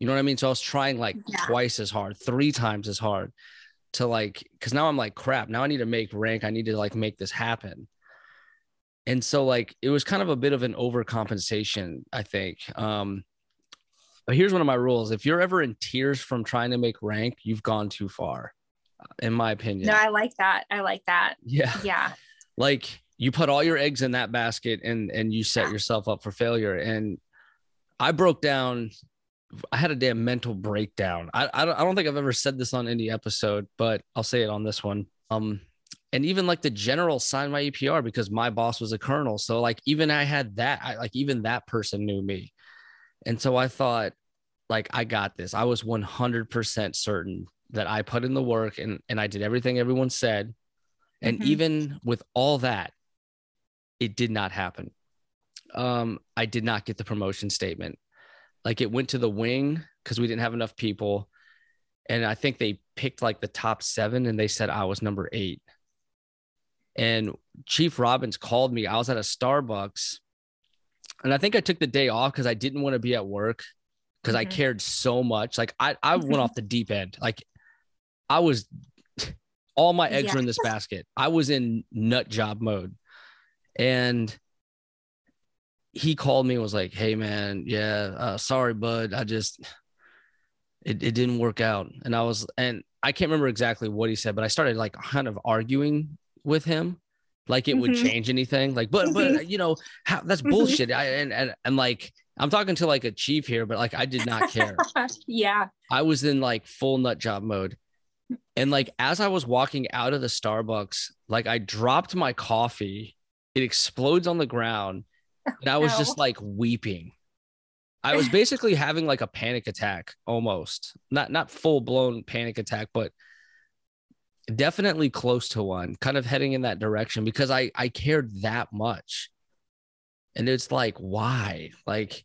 B: You know what I mean? So I was trying like yeah. twice as hard, three times as hard to like because now I'm like crap. Now I need to make rank. I need to like make this happen. And so like it was kind of a bit of an overcompensation, I think. Um, but here's one of my rules: if you're ever in tears from trying to make rank, you've gone too far, in my opinion.
A: No, I like that. I like that.
B: Yeah.
A: Yeah. (laughs)
B: Like you put all your eggs in that basket and and you set yourself up for failure. And I broke down. I had a damn mental breakdown. I I don't, I don't think I've ever said this on any episode, but I'll say it on this one. Um, and even like the general signed my EPR because my boss was a colonel. So like even I had that, I, like even that person knew me. And so I thought, like I got this. I was 100% certain that I put in the work and and I did everything everyone said. And mm-hmm. even with all that, it did not happen. Um, I did not get the promotion statement. Like it went to the wing because we didn't have enough people. And I think they picked like the top seven and they said I was number eight. And Chief Robbins called me. I was at a Starbucks and I think I took the day off because I didn't want to be at work because mm-hmm. I cared so much. Like I, I (laughs) went off the deep end. Like I was (laughs) all my eggs yeah. were in this basket. I was in nut job mode. And he called me and was like, Hey man, yeah, uh, sorry, bud. I just it, it didn't work out. And I was and I can't remember exactly what he said, but I started like kind of arguing with him like it would mm-hmm. change anything like but but mm-hmm. you know how, that's mm-hmm. bullshit I, and, and and like i'm talking to like a chief here but like i did not care (laughs)
A: yeah
B: i was in like full nut job mode and like as i was walking out of the starbucks like i dropped my coffee it explodes on the ground (laughs) and I was
A: No.
B: just like weeping. I was basically having like a panic attack almost. Not not full blown panic attack, but definitely close to one, kind of heading in that direction because I I cared that much. And it's like why? Like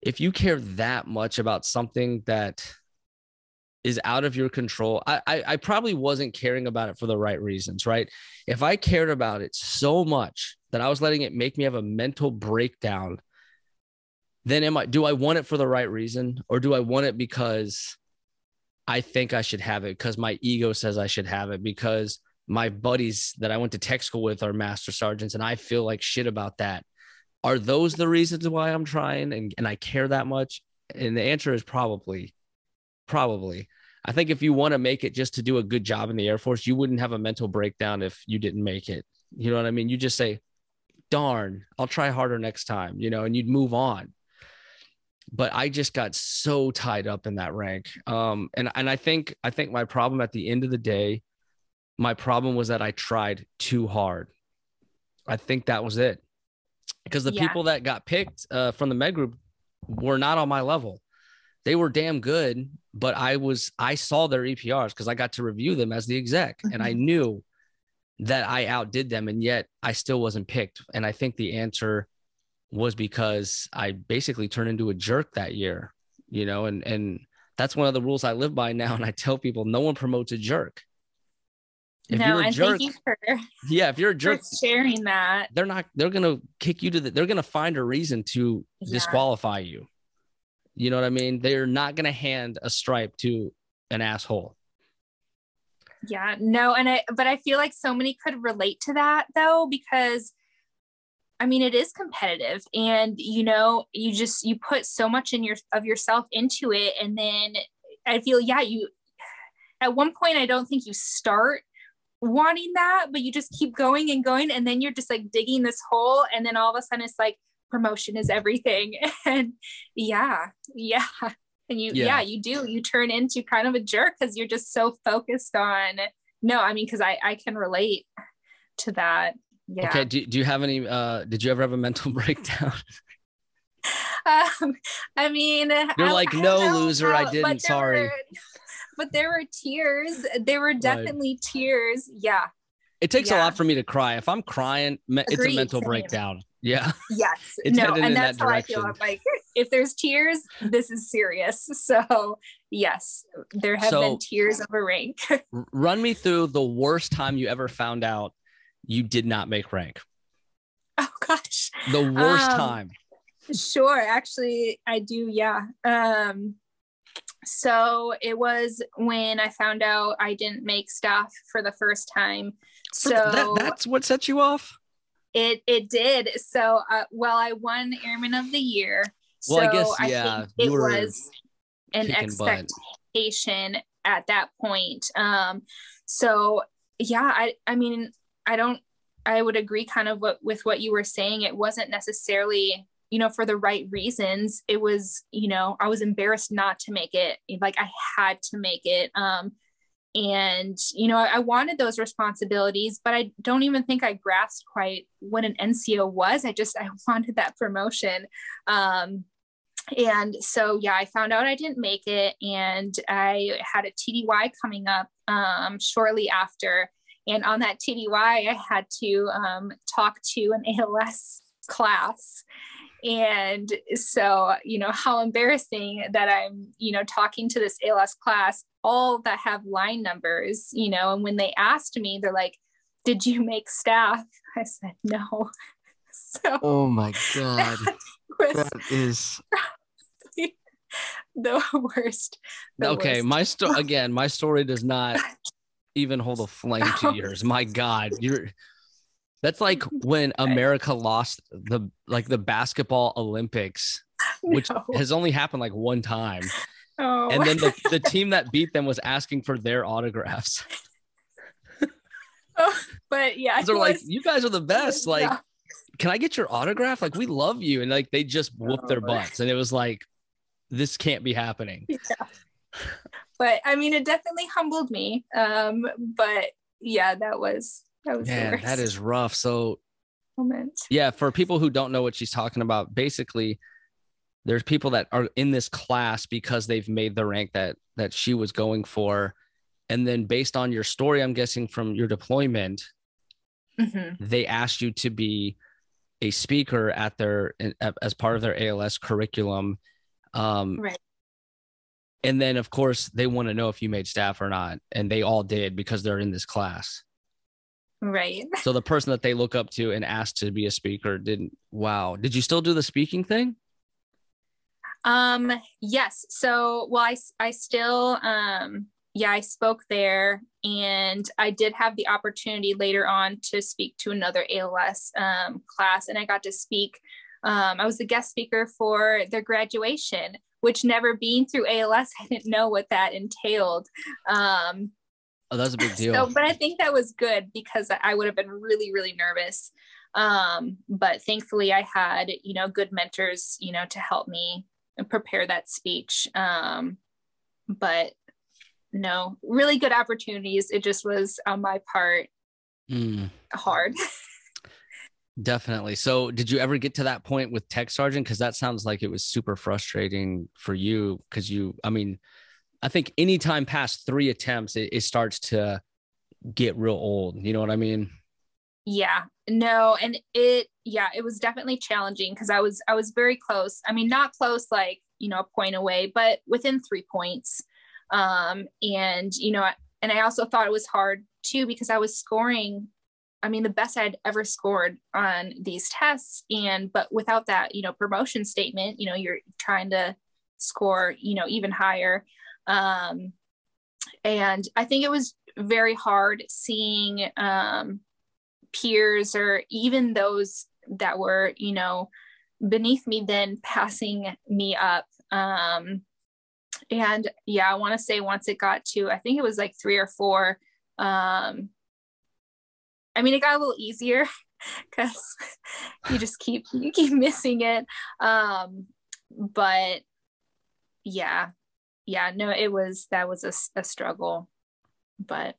B: if you care that much about something that is out of your control, I, I I probably wasn't caring about it for the right reasons, right? If I cared about it so much that I was letting it make me have a mental breakdown, then am I do I want it for the right reason or do I want it because I think I should have it because my ego says I should have it because my buddies that I went to tech school with are master sergeants and I feel like shit about that. Are those the reasons why I'm trying and, and I care that much? And the answer is probably, probably. I think if you want to make it just to do a good job in the Air Force, you wouldn't have a mental breakdown if you didn't make it. You know what I mean? You just say, darn, I'll try harder next time, you know, and you'd move on. But I just got so tied up in that rank. Um, and, and I think I think my problem at the end of the day, my problem was that I tried too hard. I think that was it. Because the
A: Yeah.
B: people that got picked uh, from the med group were not on my level. They were damn good, but I was I saw their EPRs because I got to review them as the exec, and I mm-hmm. knew that I outdid them, and yet I still wasn't picked. And I think the answer was because I basically turned into a jerk that year, you know, and and that's one of the rules I live by (laughs) now. And I tell people no one promotes a jerk. If
A: no,
B: you're a
A: and
B: jerk,
A: thank you for,
B: yeah, if you're a jerk,
A: sharing that.
B: they're not they're gonna kick you to the they're gonna find a reason to
A: Yeah.
B: disqualify you. You know what I mean? They're not gonna hand a stripe to an asshole.
A: Yeah, no, and I but I feel like so many could relate to that though because I mean it is competitive and you know you just you put so much in your of yourself into it and then I feel yeah you at one point I don't think you start wanting that but you just keep going and going and then you're just like digging this hole and then all of a sudden it's like promotion is everything (laughs) and yeah yeah and you
B: Yeah.
A: yeah. you do you turn into kind of a jerk because you're just so focused on no i mean because i i can relate to that yeah
B: Okay. Do, do you have any uh did you ever have a (laughs) mental breakdown?
A: um, i mean
B: You're
A: I-
B: like,
A: I
B: "No, loser, I didn't, sorry."
A: were- but there were tears there were definitely tears yeah
B: It takes a lot for me to cry. If I'm crying, it's a mental
A: same.
B: breakdown. Yeah. (laughs)
A: yes
B: It's
A: no and
B: that
A: that's how i feel i'm like if there's tears this is serious (laughs) so yes there have
B: So-
A: been tears of a rank (laughs)
B: Run me through the worst time you ever found out you did not make rank.
A: oh gosh
B: The worst
A: Um,
B: time.
A: Sure, actually, I do. Yeah. Um, so it was when I found out I didn't make staff for the first time.
B: For-
A: So
B: that, that's what set you off.
A: it it did. So uh, well, I won Airman of the Year.
B: Well, I
A: so
B: guess, yeah,
A: think it was an
B: kicking butt.
A: expectation at that point. Um, so yeah, I I mean, I don't. I would agree kind of what with what you were saying. It wasn't necessarily you know for the right reasons. It was you know I was embarrassed not to make it. Like I had to make it. Um, and you know I, I wanted those responsibilities but i don't even think i grasped quite what an nco was. I just i (laughs) wanted that promotion. Um and so yeah i found out i didn't make it and i had a tdy coming up um shortly after. And on that tdy i had to um talk to an (laughs) als class. And so you know how embarrassing that i'm you know talking to this als class all that have line numbers you know and when they asked me they're like did you make staff (laughs) i said no (laughs) so
B: Oh my (laughs) god.
A: it was
B: is
A: the worst the
B: okay.
A: worst.
B: My story again, my story does not even hold a flame to yours. My God, you're that's like when America lost the like the basketball Olympics, which
A: No.
B: has only happened like one time.
A: Oh.
B: And then the, the (laughs) team that beat them was asking for their autographs.
A: oh, but yeah
B: They're like, you guys are the best. Like,
A: yeah.
B: can I get your autograph? Like, we love you. And like they just whooped their
A: Oh.
B: butts. And it was like, this can't be happening.
A: yeah. but I mean, it definitely humbled me. Um, but yeah, that was that was the
B: Man, that is rough. So
A: moment.
B: Yeah, for people who don't know what she's talking about, basically there's people that are in this class because they've made the rank that that she was going for and then based on your story i'm guessing from your deployment
A: Mm-hmm.
B: they asked you to be a speaker at their as part of their als curriculum um,
A: Right.
B: and then of course they want to know if you made staff or not and they all did because they're in this class
A: Right.
B: so the person that they look up to and asked to be a speaker didn't wow did you still do the speaking thing
A: Um, yes. So, well, I, I still, um, yeah, I spoke there and I did have the opportunity later on to speak to another ALS um, class and I got to speak. Um, I was the guest speaker for their graduation, which never being through ALS, (laughs) I didn't know what that entailed. Um,
B: oh that's a big deal
A: so, but I think that was good because I would have been really, really nervous. Um, but thankfully, I had, you know, good mentors, you know, to help me prepare that speech. Um, but no, really good opportunities. It just was on my part
B: Mm.
A: hard. (laughs)
B: Definitely. So, did you ever get to that point with tech sergeant? Because that sounds like it was super frustrating for you. Because you, I mean, I think any time past three attempts, it, it starts to get real old. You know what I mean?
A: yeah no and it yeah it was definitely challenging because i was i was very close. I mean not close like you know a point away but within three points. Um and you know and i also thought it was hard too because i was scoring i mean the best i'd ever scored on these tests. And but without that you know promotion statement you know you're trying to score you know even higher. Um and i think it was very hard seeing um peers or even those that were you know beneath me then passing me up. Um and yeah i want to say once it got to i think it was like three or four um i mean it got a little easier (laughs) because (laughs) you just keep you keep missing it. Um but yeah yeah no it was that was a, a struggle. But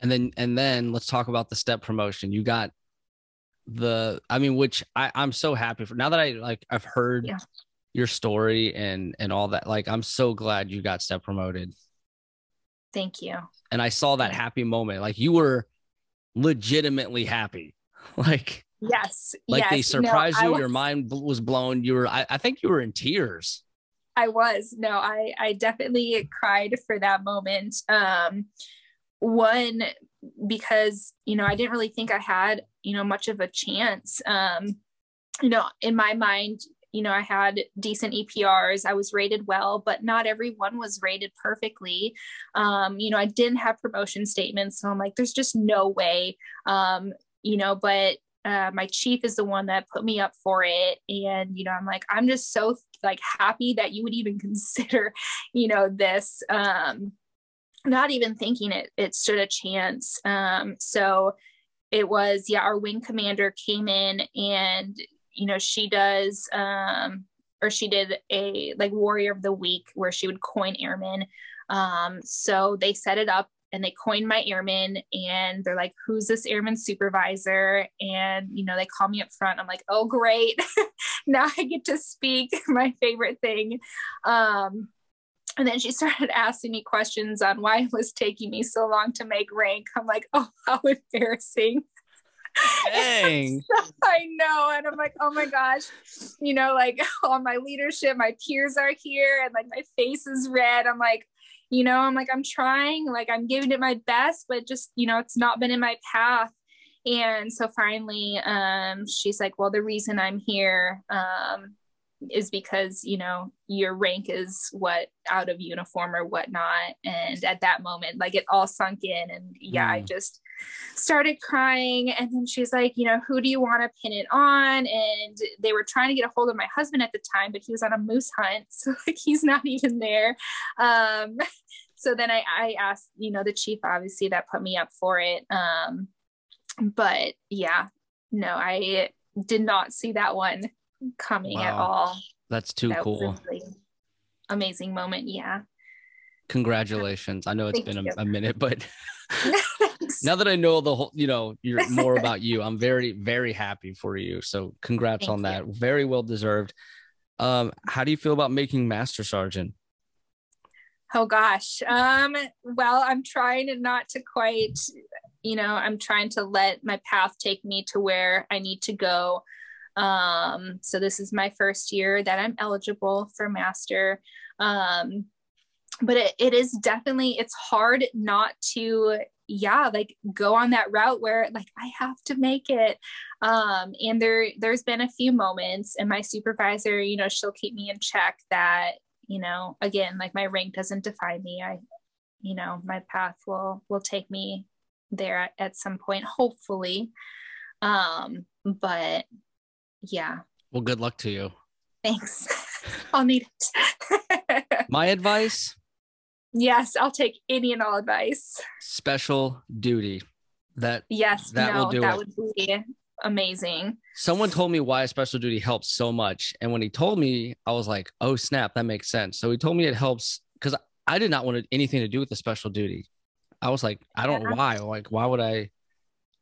B: And then, and then let's talk about the step promotion. You got the, I mean, which I, I'm so happy for now that I like, I've heard
A: Yeah.
B: your story and, and all that. Like, I'm so glad you got step promoted.
A: thank you
B: And I saw that happy moment. Like, you were legitimately happy. (laughs) Like,
A: yes
B: like they
A: yes. No,
B: surprised
A: I
B: you
A: was-
B: your mind was blown you were I, I think you were in tears
A: I was no, I I definitely cried for that moment. Um, one because you know I didn't really think I had you know much of a chance. Um, you know, in my mind, you know I had decent EPRs. I was rated well, but not everyone was rated perfectly. Um, you know, I didn't have promotion statements, so I'm like, there's just no way. Um, you know, but uh, my chief is the one that put me up for it and you know i'm like i'm just so like happy that you would even (laughs) consider you know this um not even thinking it it stood a chance um so it was yeah our wing commander came in and you know she does um or she did a like warrior of the week where she would coin airmen. Um so they set it up and they coined my airman and they're like who's this airman supervisor? And you know they call me up front. I'm like oh great. (laughs) Now i get to speak (laughs) my favorite thing. Um and then she (laughs) started asking me questions on why it was taking me so long to make rank i'm like (laughs) oh how embarrassing
B: Dang. (laughs)
A: I know. And I'm like, oh my gosh, you know, like all my leadership, my peers are here and like my face is red. I'm like, you know, I'm like, I'm trying, like I'm giving it my best, but just, you know, it's not been in my path. And so finally, um, she's like, well, the reason I'm here, um, is because you know your rank is what out of uniform or whatnot. And at that moment like it all sunk in and yeah i
B: Mm.
A: just started crying. And then she's like you know who do you want to pin it on? And they were trying to get a hold of my husband at the time but he was on a moose hunt (laughs) so like he's not even there. Um (laughs) so then i i asked you know the chief obviously that put me up for it. Um but yeah no i did not see that one coming at all
B: That's too
A: that
B: cool.
A: really amazing moment yeah
B: Congratulations. I know it's
A: Thank
B: been a, a minute, but (laughs) (laughs) now that I know the whole, you know, you're (laughs) more about you, I'm very, very happy for you. So congrats
A: Thank
B: on that.
A: you.
B: Very well deserved. Um, how do you feel about making Master Sergeant?
A: Oh gosh. Um, well, I'm trying not to quite, you know, I'm trying to let my path take me to where I need to go. Um, so this is my first year that I'm eligible for master. Um, but it, it is definitely it's hard not to yeah like go on that route where like i have to make it. Um and there there's been a few moments and my supervisor you know she'll keep me in check that you know again like my rank doesn't define me. I you know my path will will take me there at, at some point hopefully. Um but yeah
B: Well, good luck to you.
A: thanks (laughs) i'll need it (laughs)
B: My advice
A: yes i'll take any and all advice
B: special duty. That
A: yes
B: That
A: no
B: will do
A: that
B: it.
A: would be amazing
B: someone told me why special duty helps so much. And when he told me, I was like, oh, snap, that makes sense. So he told me it helps because I did not want anything to do with the special duty. I was like, I don't know
A: Yeah.
B: why. Like, why would I?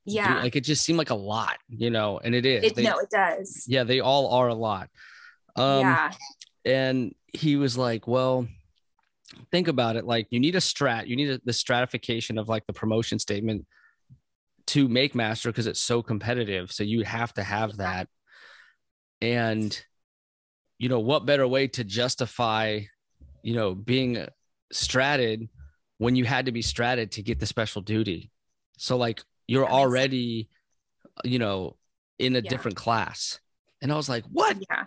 A: Yeah
B: like, it just seemed like a lot, you know, and it is.
A: it,
B: They-
A: no it does
B: yeah, they all are a lot. Um,
A: yeah
B: and he was like, well, think about it. Like, you need a strat, you need a, the stratification of like the promotion statement to make master because it's so competitive. So you have to have that. And, you know, what better way to justify, you know, being stratted when you had to be stratted to get the special duty? So, like, you're
A: That sense.
B: already, you know, in a
A: Yeah.
B: different class. And I was like, what?
A: yeah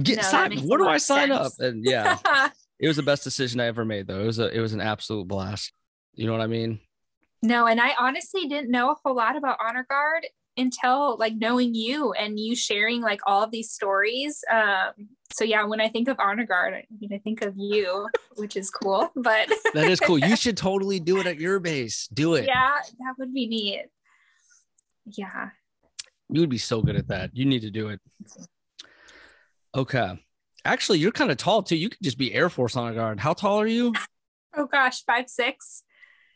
B: Get
A: No,
B: sign, where do I sign up? And yeah, (laughs) it was the best decision I ever made though. It was a it was an absolute blast. You know what I mean?
A: no and i honestly didn't know a whole lot about honor guard until like knowing you and you sharing like all of these stories um so yeah when i think of honor guard i mean i think of you (laughs) which is cool but
B: That is cool. you (laughs) should totally do it at your base. Do it.
A: yeah that would be neat yeah
B: You would be so good at that. You need to do it. Okay. Actually, you're kind of tall too. You could just be Air Force honor guard. How tall are you?
A: oh gosh five six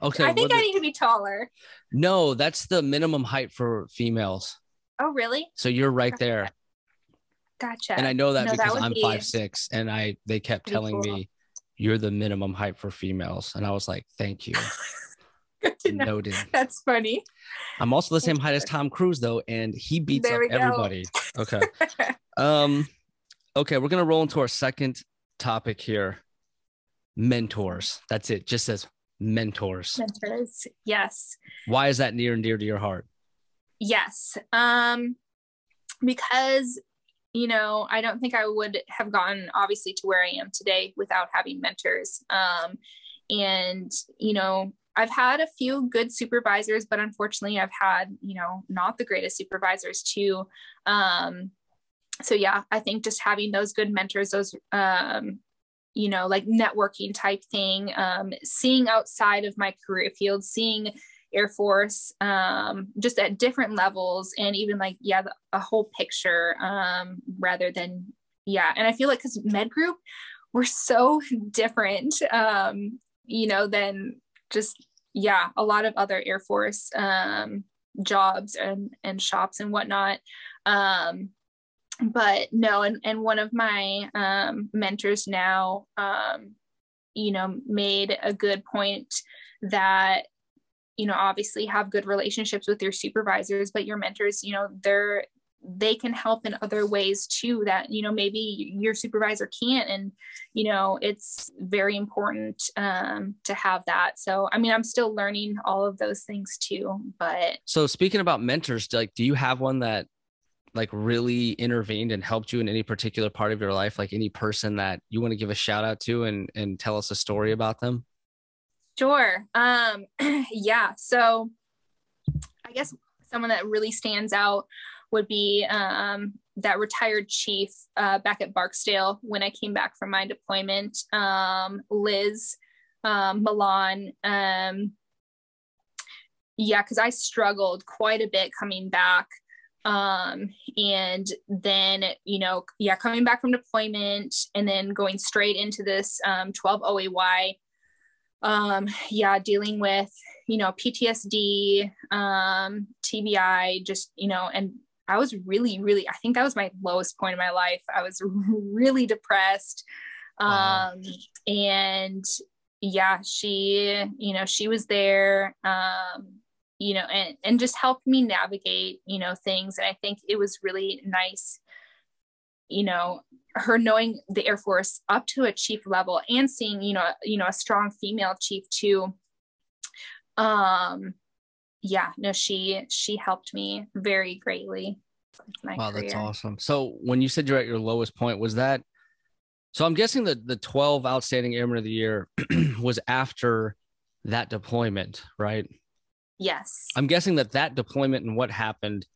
B: Okay.
A: i think i need to be taller
B: no, that's the minimum height for females.
A: oh really
B: So you're right there.
A: gotcha
B: And I know that
A: No,
B: because
A: would
B: I'm
A: be
B: five six, and I they kept telling
A: cool.
B: me you're the minimum height for females, and I was like, thank you, (laughs)
A: good to know
B: noted.
A: that's funny
B: I'm also the same height as Tom Cruise though, and he beats
A: There
B: up everybody. Okay. (laughs) um, okay, we're gonna roll into our second topic here. Mentors. That's it. Just says mentors.
A: mentors yes
B: Why is that near and dear to your heart?
A: Yes. Um because you know, I don't think I would have gotten obviously to where I am today without having mentors. Um and you know, I've had a few good supervisors, but unfortunately I've had, you know, not the greatest supervisors too. Um so yeah, I think just having those good mentors, those um you know, like networking type thing, um, seeing outside of my career field, seeing Air Force, um, just at different levels, and even like yeah, the, a whole picture, um, rather than yeah. And I feel like because Med Group, we're so (laughs) different, um, you know, than just yeah, a lot of other Air Force um, jobs and and shops and whatnot. Um, but no, and and one of my um, mentors now, um, you know, made a good point that you know obviously have good relationships with your supervisors but your mentors you know they're they can help in other ways too that you know maybe your supervisor can't. And you know it's very important um, to have that. So i mean i'm still learning all of those things too but
B: So speaking about mentors, like, do you have one that like really intervened and helped you in any particular part of your life? Like any person that you want to give a shout out to and and tell us a story about them?
A: Sure. Um, (clears throat) yeah. So I guess someone that really stands out would be um, that retired chief uh, back at Barksdale when I came back from my deployment, um, Liz um, Milan. Um, yeah, because I struggled quite a bit coming back. Um, and then, you know, yeah, coming back from deployment and then going straight into this um, 12 OAY um, yeah, dealing with, you know, PTSD, um, TBI, just, you know, and I was really, really, I think that was my lowest point in my life. I was (laughs) really depressed. Wow. Um, and yeah, she, you know, she was there, um, you know, and, and just helped me navigate, you know, things. And I think it was really nice, you know, her knowing the Air Force up to a chief level and seeing, you know, you know, a strong female chief too. Um, yeah, no, she she helped me very greatly.
B: wow, career. that's awesome. So when you said you're at your lowest point, was that so I'm guessing that the 12 outstanding airmen of the year (clears throat) was after that deployment, right?
A: Yes.
B: I'm guessing that that deployment and what happened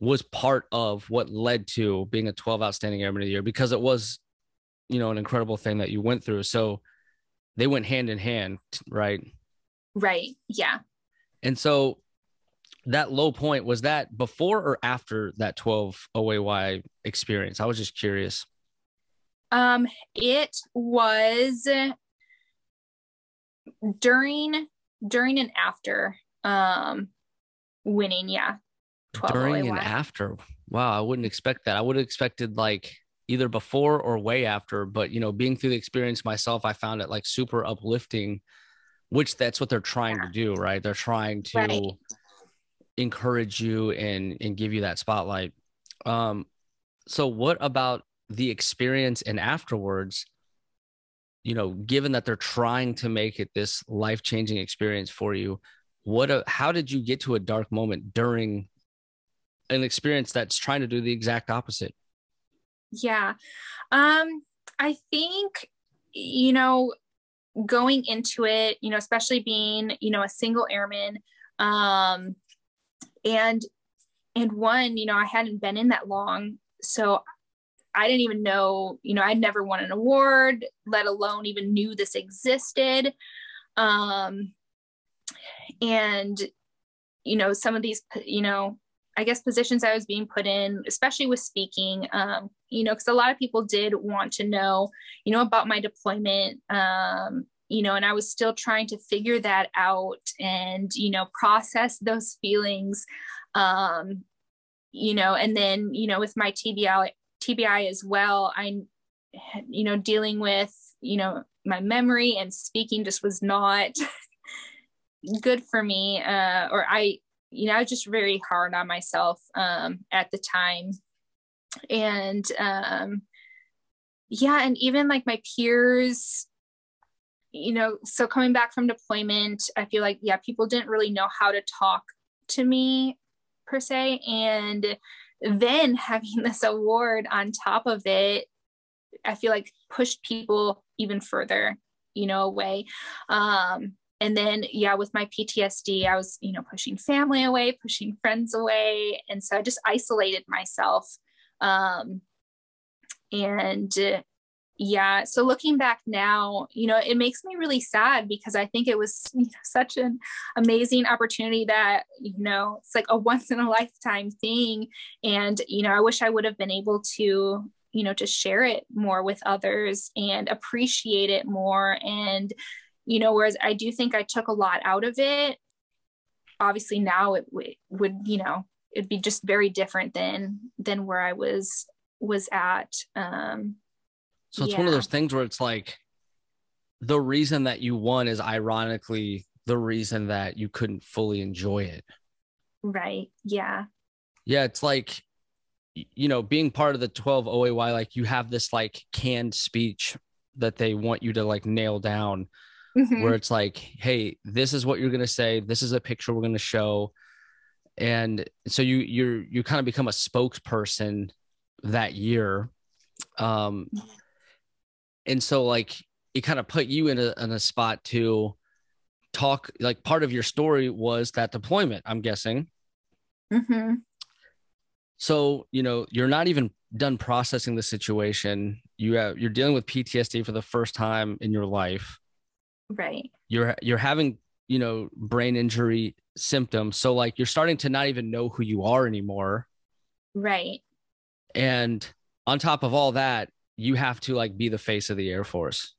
B: was part of what led to being a 12 outstanding airman of the year because it was, you know, an incredible thing that you went through. So they went hand in hand, right?
A: Right. Yeah.
B: And so that low point was that before or after that 12 OAY experience? I was just curious.
A: Um, it was during during and after um winning, yeah.
B: 12 During and after. Wow, I wouldn't expect that. I would have expected like either before or way after, but you know, being through the experience myself, I found it like super uplifting, which that's what they're trying to do, right? They're trying to right. encourage you and and give you that spotlight. Um so what about the experience and afterwards you know given that they're trying to make it this life-changing experience for you what a, how did you get to a dark moment during an experience that's trying to do the exact opposite
A: yeah um i think you know going into it you know especially being you know a single airman um and and one you know i hadn't been in that long so I didn't even know, you know, I'd never won an award, let alone even knew this existed. Um, and, you know, some of these, you know, I guess positions I was being put in, especially with speaking, um, you know, because a lot of people did want to know, you know, about my deployment, um, you know, and I was still trying to figure that out and, you know, process those feelings, um, you know, and then, you know, with my TBI, TBI as well, I, you know, dealing with, you know, my memory and speaking just was not good for me. Uh, or I, you know, I was just very hard on myself um, at the time. And um, yeah, and even like my peers, you know, so coming back from deployment, I feel like, yeah, people didn't really know how to talk to me per se. And then (laughs) having this award on top of it i feel like pushed people even further you know away um and then yeah with my ptsd i was you know pushing family away pushing friends away. And so i just isolated myself. Um and yeah so looking back now you know it makes me really sad because i think it was (laughs) you know, such an amazing opportunity that you know it's like a (laughs) once in a lifetime thing. And you know i wish i would have been able to you know to share it more with others and appreciate it more. And you know whereas i do think i took a lot out of it obviously now it w- would you know it'd be just very different than than where i was was at um
B: so it's yeah. one of those things where it's like the reason that you won is ironically the reason that you couldn't fully enjoy it.
A: Right. Yeah.
B: Yeah. It's like, you know, being part of the 12 OAY, like you have this like canned speech that they want you to like nail down, mm-hmm. where it's like, hey, this is what you're going to say. This is a picture we're going to show. And so you, you're, you kind of become a spokesperson that year. Um, and so like it kind of put you in a, in a spot to talk like part of your story was that deployment i'm guessing mm-hmm. so you know you're not even done processing the situation you have you're dealing with ptsd for the first time in your life
A: right
B: you're you're having you know brain injury symptoms so like you're starting to not even know who you are anymore
A: right
B: and on top of all that you have to like be the face of the Air Force.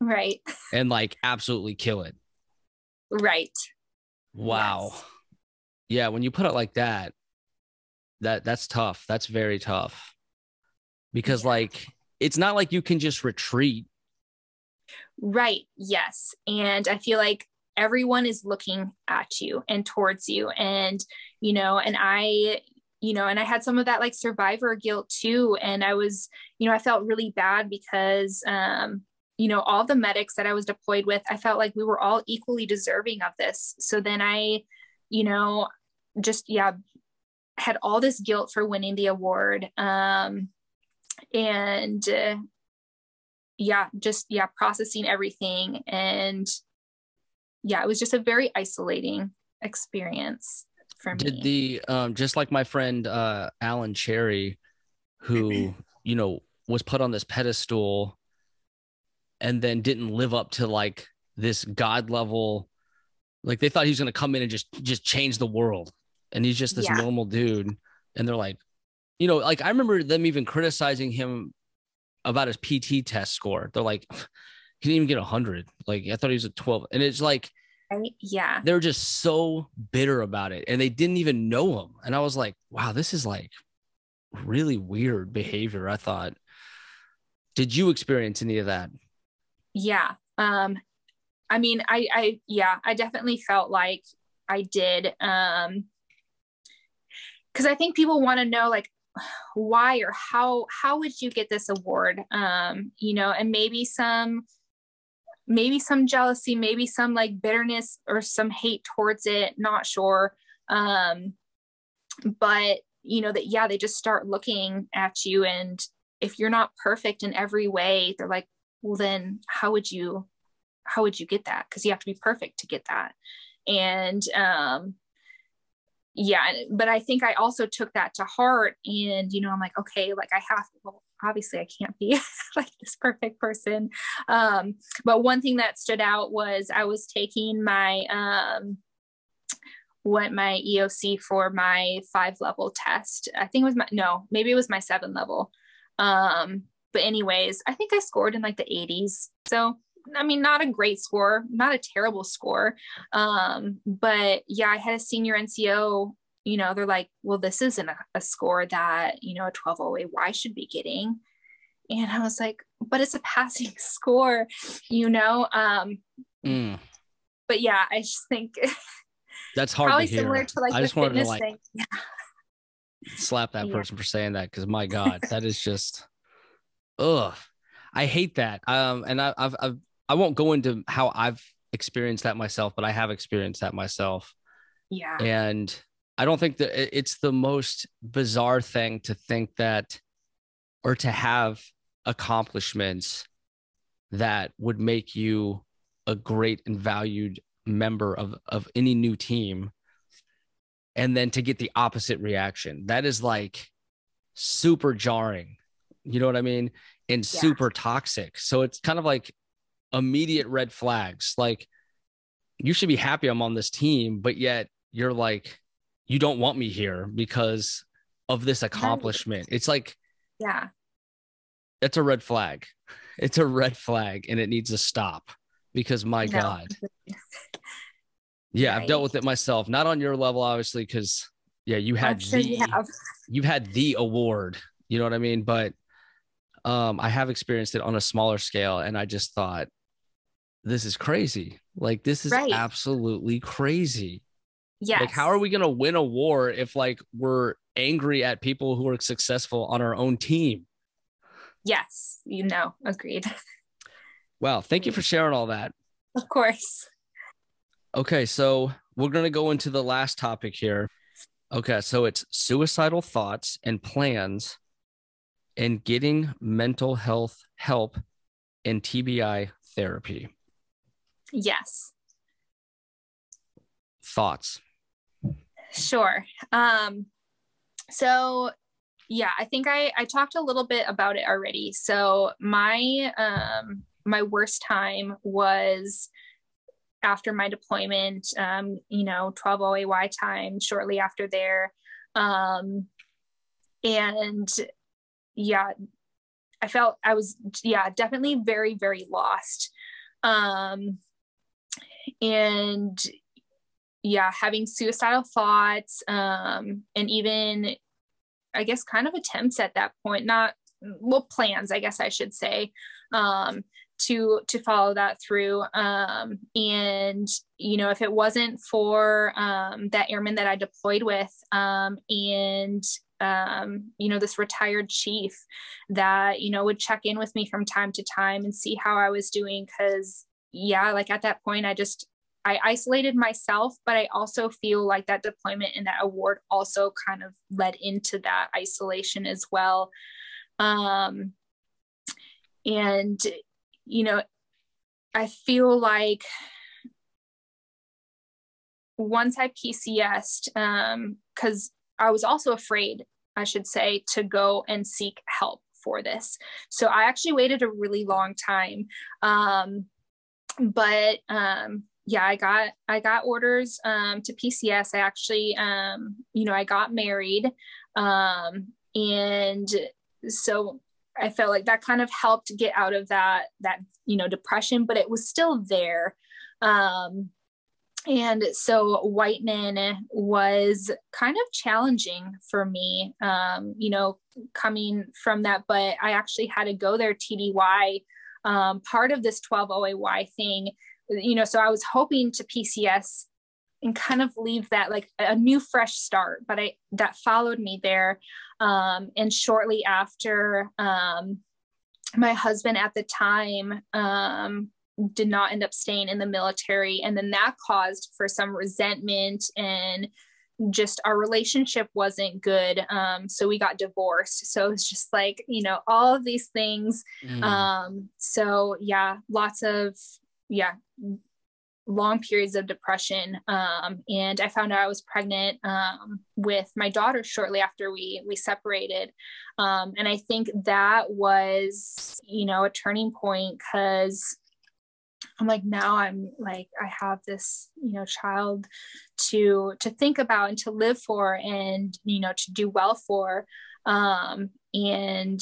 A: Right. (laughs)
B: and like absolutely kill it.
A: Right.
B: Wow.
A: Yes.
B: Yeah, when you put it like that, that that's tough. That's very tough. Because
A: Yeah.
B: like it's not like you can just retreat.
A: Right. Yes. And I feel like everyone is looking at you and towards you. And, you know, and I, you know, and I had some of that like survivor guilt too. And I was, you know, I felt really bad because, um, you know, all the medics that I was deployed with, I felt like we were all equally deserving of this. So then I, you know, just, yeah, had all this guilt for winning the award. Um, and, uh, yeah, just yeah, processing everything. And yeah, it was just a very isolating experience for me.
B: Did the um just like my friend uh Alan Cherry, who, you know, was put on this pedestal and then didn't live up to like this god level like they thought he was going to come in and just just change the world and he's just this
A: Yeah.
B: normal dude and they're like you know like i remember them even criticizing him about his pt test score they're like (sighs) he didn't even get 100 like i thought he was a 12 and it's like
A: right? Yeah.
B: they're just so bitter about it and they didn't even know him and i was like wow this is like really weird behavior i thought did you experience any of that
A: Yeah. Um, I mean, I, I, yeah, I definitely felt like I did. Um, cause I think people want to know like why or how, how would you get this award? Um, you know, and maybe some, maybe some jealousy, maybe some like bitterness or some hate towards it. Not sure. Um, but you know that, yeah, they just start looking at you and if you're not perfect in every way, they're like, well then how would you how would you get that because you have to be perfect to get that and um yeah but i think i also took that to heart and you know i'm like okay like i have well obviously i can't be (laughs) like this perfect person. Um but one thing that stood out was i was taking my um what my eoc for my five level test. I think it was my no maybe it was my seven level. Um but anyways i think i scored in like the 80s so i mean not a great score not a terrible score. Um but yeah i had a senior nco you know they're like well this isn't a, a score that you know a 12 OAY should be getting. And i was like but it's a passing (laughs) score you know um
B: Mm,
A: but yeah i just think (laughs)
B: that's hard
A: probably
B: to hear.
A: similar to like
B: i just wanted to like (laughs)
A: yeah.
B: slap that
A: Yeah.
B: person for saying that because my god that is just ugh. I hate that. Um and I, i've i've i won't go into how i've experienced that myself but i have experienced that myself.
A: Yeah.
B: And i don't think that it's the most bizarre thing to think that or to have accomplishments that would make you a great and valued member of of any new team and then to get the opposite reaction. That is like super jarring. You know what i mean? And
A: Yeah.
B: super toxic. So it's kind of like immediate red flags. Like you should be happy i'm on this team but yet you're like you don't want me here because of this accomplishment. It's like
A: yeah.
B: That's a red flag. (laughs) It's a red flag and it needs to stop because my
A: No.
B: god. (laughs) Yeah i've dealt with it myself not on your level obviously because yeah you had
A: sure
B: the,
A: you have.
B: you've had the award you know what i mean? But um i have experienced it on a smaller scale and i just thought this is crazy like this is
A: Right.
B: absolutely crazy
A: Yeah.
B: like how are we going to win a war if like we're angry at people who are successful on our own team
A: yes you know agreed (laughs)
B: wow thank you for sharing all that
A: of course
B: Okay, so we're going to go into the last topic here. Okay, so it's suicidal thoughts and plans and getting mental health help and TBI therapy.
A: Yes
B: Thoughts.
A: Sure. Um, so yeah, I think I, I talked a little bit about it already. So my um my worst time was after my deployment, um, you know, 12 OAY time shortly after there. Um and yeah, I felt I was yeah, definitely very, very lost. Um, and yeah, having suicidal thoughts, um, and even, I guess, kind of attempts at that point, not well, plans, I guess I should say, um, to to follow that through. Um, and you know, if it wasn't for um, that airman that I deployed with, um, and um, you know, this retired chief that you know would check in with me from time to time and see how I was doing, because yeah, like at that point, I just I isolated myself, but I also feel like that deployment and that award also kind of led into that isolation as well. Um, and, you know, I feel like once I PCSed, because um, I was also afraid, I should say, to go and seek help for this. So I actually waited a really long time. Um, but um, yeah, I got I got orders um, to PCS. I actually, um, you know, I got married, um, and so I felt like that kind of helped get out of that that you know depression, but it was still there. Um, and so Whiteman was kind of challenging for me, um, you know, coming from that. But I actually had to go there TDY. Um, part of this 12 OAY thing you know, so I was hoping to PCS and kind of leave that like a new fresh start, but I that followed me there. Um, and shortly after, um, my husband at the time um, did not end up staying in the military, and then that caused for some resentment and just our relationship wasn't good um, so we got divorced so it's just like you know all of these things mm. um, so yeah lots of yeah long periods of depression um, and i found out i was pregnant um, with my daughter shortly after we we separated. Um, and i think that was you know a turning point because i'm like now i'm like i have this you know child to to think about and to live for and you know to do well for. Um, and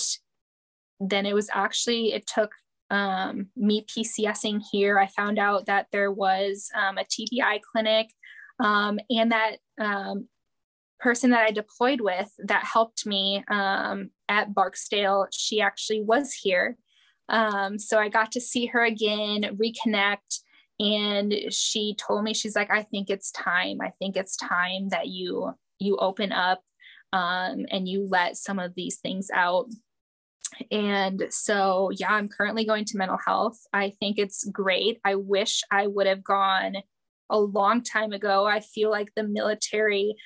A: then it was actually it took um, me PCSing here, I found out that there was um, a TBI clinic um, and that um, person that I deployed with that helped me um, at Barksdale, she actually was here. Um, so I got to see her again, reconnect. And she told me, she's like, I think it's time. I think it's time that you you open up and you let some of these things out and so, yeah, I'm currently going to mental health. I think it's great. I wish I would have gone a long time ago. I feel like the military,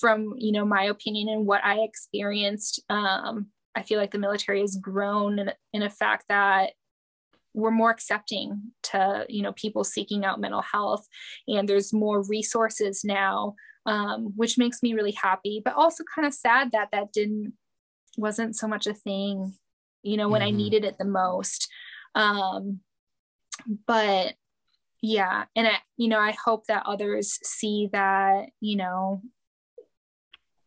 A: from you know my opinion and what I experienced, um, I feel like the military has grown in, in a fact that we're more accepting to you know people seeking out mental health, and there's more resources now, um, which makes me really happy, but also kind of sad that that didn't wasn't so much a thing you know, when mm-hmm. I needed it the most. Um, but yeah, and I, you know, I hope that others see that, you know,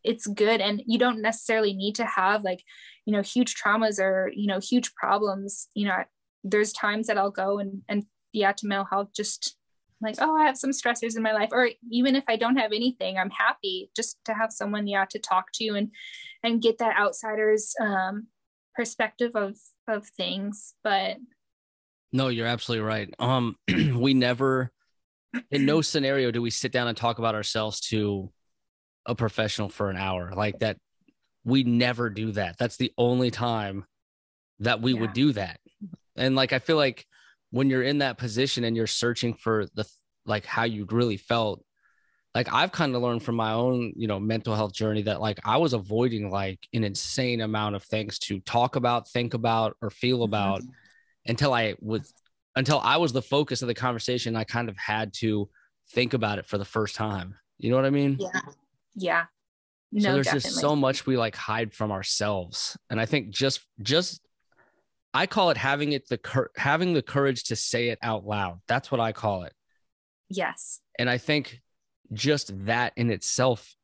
A: it's good and you don't necessarily need to have like, you know, huge traumas or, you know, huge problems. You know, there's times that I'll go and, and yeah, to mental health just like oh i have some stressors in my life or even if i don't have anything i'm happy just to have someone yeah to talk to and and get that outsiders um perspective of of things but
B: no you're absolutely right. Um (clears throat) we never in no (clears throat) scenario do we sit down and talk about ourselves to a professional for an hour. Like that we never do that. That's the only time that we yeah. would do that. And like i feel like when you're in that position and you're searching for the like how you really felt like I've kind of learned from my own, you know, mental health journey that like I was avoiding like an insane amount of things to talk about, think about, or feel mm-hmm. about mm-hmm. until I was until I was the focus of the conversation. I kind of had to think about it for the first time. You know what I mean?
A: Yeah. Yeah.
B: No, so there's definitely. just so much we like hide from ourselves. And I think just just I call it having it the cur- having the courage to say it out loud. That's what I call it.
A: Yes.
B: And I think just that in itself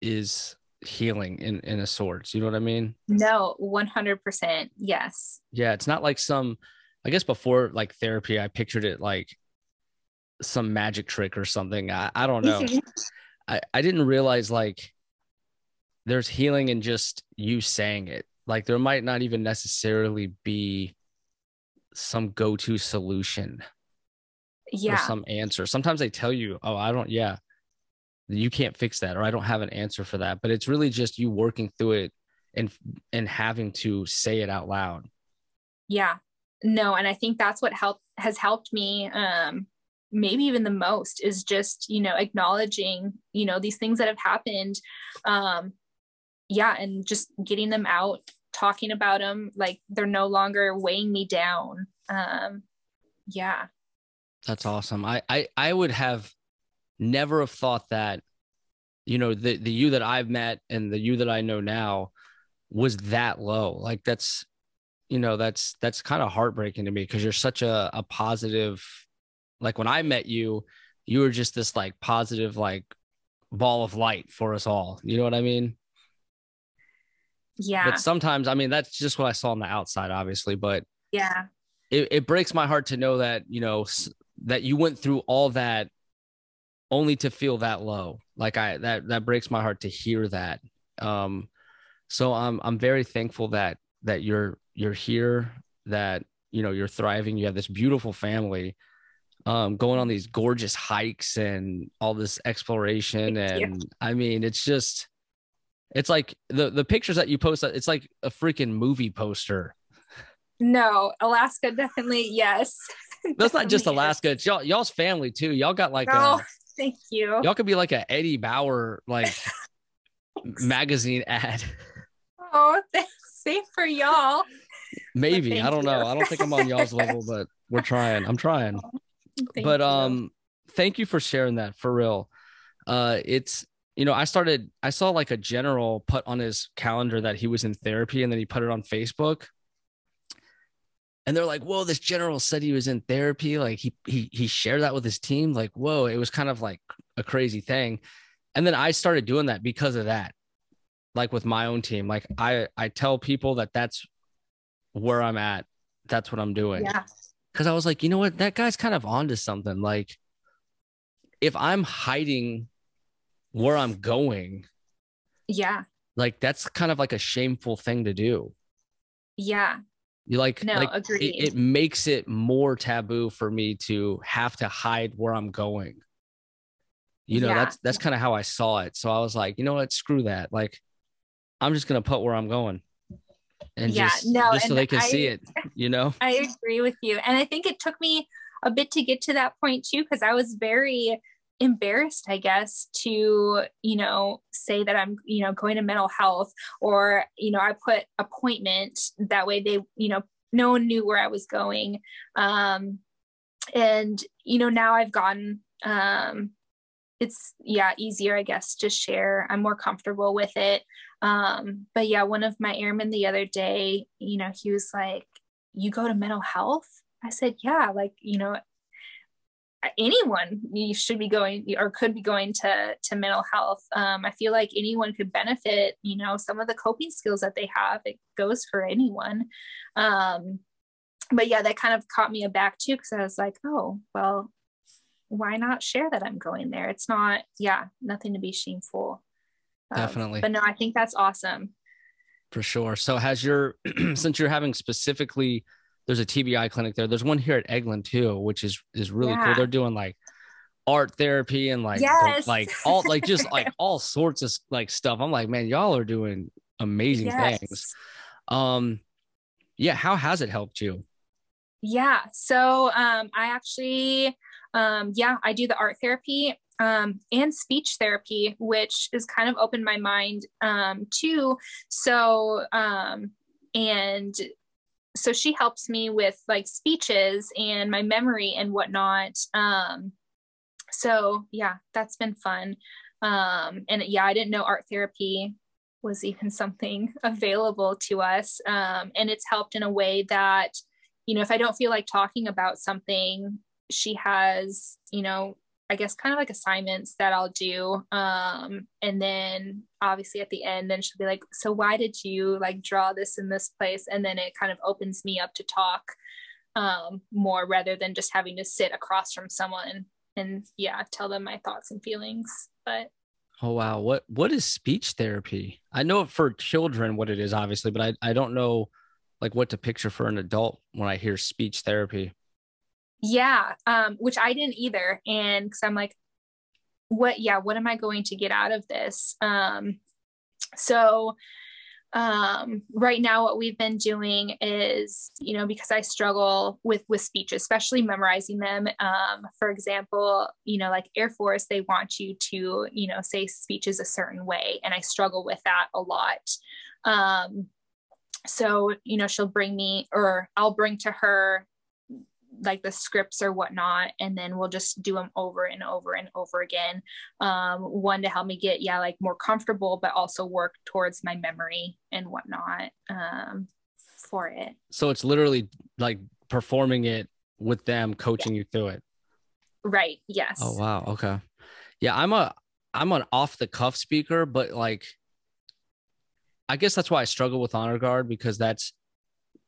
B: is healing in in a sorts. You know what I mean?
A: No, 100%. Yes.
B: Yeah, it's not like some I guess before like therapy, I pictured it like some magic trick or something. I, I don't know. (laughs) I, I didn't realize like there's healing in just you saying it. Like there might not even necessarily be some go-to solution
A: yeah
B: or some answer. Sometimes they tell you, "Oh, I don't yeah, you can't fix that or I don't have an answer for that." But it's really just you working through it and and having to say it out loud.
A: Yeah. No, and I think that's what helped has helped me um maybe even the most is just, you know, acknowledging, you know, these things that have happened um yeah, and just getting them out, talking about them like they're no longer weighing me down. Um yeah.
B: That's awesome. I I I would have never have thought that you know the the you that I've met and the you that I know now was that low. Like that's you know that's that's kind of heartbreaking to me because you're such a a positive like when I met you you were just this like positive like ball of light for us all. You know what I mean?
A: Yeah.
B: But sometimes I mean that's just what I saw on the outside obviously, but
A: yeah.
B: It, it breaks my heart to know that you know that you went through all that only to feel that low. Like i that that breaks my heart to hear that. Um so i'm i'm very thankful that that you're you're here that you know you're thriving. You have this beautiful family um going on these gorgeous hikes and all this exploration. And i mean it's just it's like the the pictures that you post it's like a freaking movie poster.
A: No, Alaska definitely yes. (laughs)
B: that's not just alaska it's y'all y'all's family too. Y'all got like
A: No,
B: a
A: thank you.
B: y'all could be like a eddie bauer like (laughs) magazine ad
A: Oh, thanks. Same for y'all.
B: maybe i don't know i don't think i'm on y'all's (laughs) level but we're trying i'm trying
A: Thank
B: but
A: you.
B: um thank you for sharing that for real uh it's you know i started i saw like a general put on his calendar that he was in therapy and then he put it on facebook and they're like whoa this general said he was in therapy like he he he shared that with his team like whoa it was kind of like a crazy thing and then i started doing that because of that like with my own team like i i tell people that that's where i'm at that's what i'm doing
A: yeah.
B: because I was like, you know what, that guy's kind of onto something. Like, if I'm hiding where I'm going,
A: Yeah.
B: like that's kind of like a shameful thing to do.
A: Yeah.
B: You like,
A: No,
B: like it, it makes it more taboo for me to have to hide where I'm going. You know,
A: Yeah.
B: that's that's kind of how I saw it. So I was like, you know what, screw that. Like, I'm just gonna put where I'm going, and
A: Yeah,
B: just
A: no,
B: just so they can see it. You know, (laughs)
A: I agree with you. And I think it took me a bit to get to that point too, because I was very embarrassed, I guess, to, you know, say that I'm, you know, going to mental health or, you know, I put appointment that way they, you know, no one knew where I was going. Um, and, you know, now I've gotten, um, it's yeah easier i guess to share. I'm more comfortable with it. Um but yeah one of my airmen the other day you know he was like you go to mental health? I said yeah like you know anyone you should be going or could be going to to mental health um, i feel like anyone could benefit you know some of the coping skills that they have it goes for anyone um, but yeah that kind of caught me aback too because i was like oh well why not share that i'm going there it's not yeah nothing to be shameful of.
B: Definitely.
A: but no i think that's awesome
B: For sure. So has your (clears throat) since you're having specifically there's a TBI clinic there. There's one here at Eglin too, which is is really cool. They're doing like art therapy and like
A: Yes.
B: like all like just like (laughs) all sorts of like stuff. I'm like, man, y'all are doing amazing
A: Yes.
B: things. Um yeah, how has it helped you?
A: Yeah. So um, I actually, um, yeah, I do the art therapy um, and speech therapy, which has kind of opened my mind um, too. So, um, and so she helps me with like speeches and my memory and whatnot. Um, so yeah, that's been fun. Um, and yeah, I didn't know art therapy was even (laughs) something available to us. Um, and it's helped in a way that, you know, if I don't feel like talking about something, she has, you know, I guess kind of like assignments that I'll do. Um, and then obviously at the end, then she'll be like, so why did you like draw this in this place? And then it kind of opens me up to talk um, more rather than just having to sit across from someone and yeah, tell them my thoughts and feelings. But
B: oh wow, what what is speech therapy? I know for children what it is, obviously, but I, I don't know like what to picture for an adult when I hear speech therapy.
A: Yeah, um, which I didn't either. And because I'm like, what yeah, what am I going to get out of this? Um, so um, right now what we've been doing is you know because i struggle with with speech especially memorizing them um, for example you know like air force they want you to you know say speeches a certain way and i struggle with that a lot um, so you know she'll bring me or i'll bring to her like the scripts or whatnot and then we'll just do them over and over and over again. Um, one to help me get yeah like more comfortable but also work towards my memory and whatnot um, for it.
B: So it's literally like performing it with them coaching yeah. you through it.
A: Right yes.
B: Oh wow okay. Yeah i'm a i'm an off the cuff speaker but like i guess that's why i struggle with honor guard because that's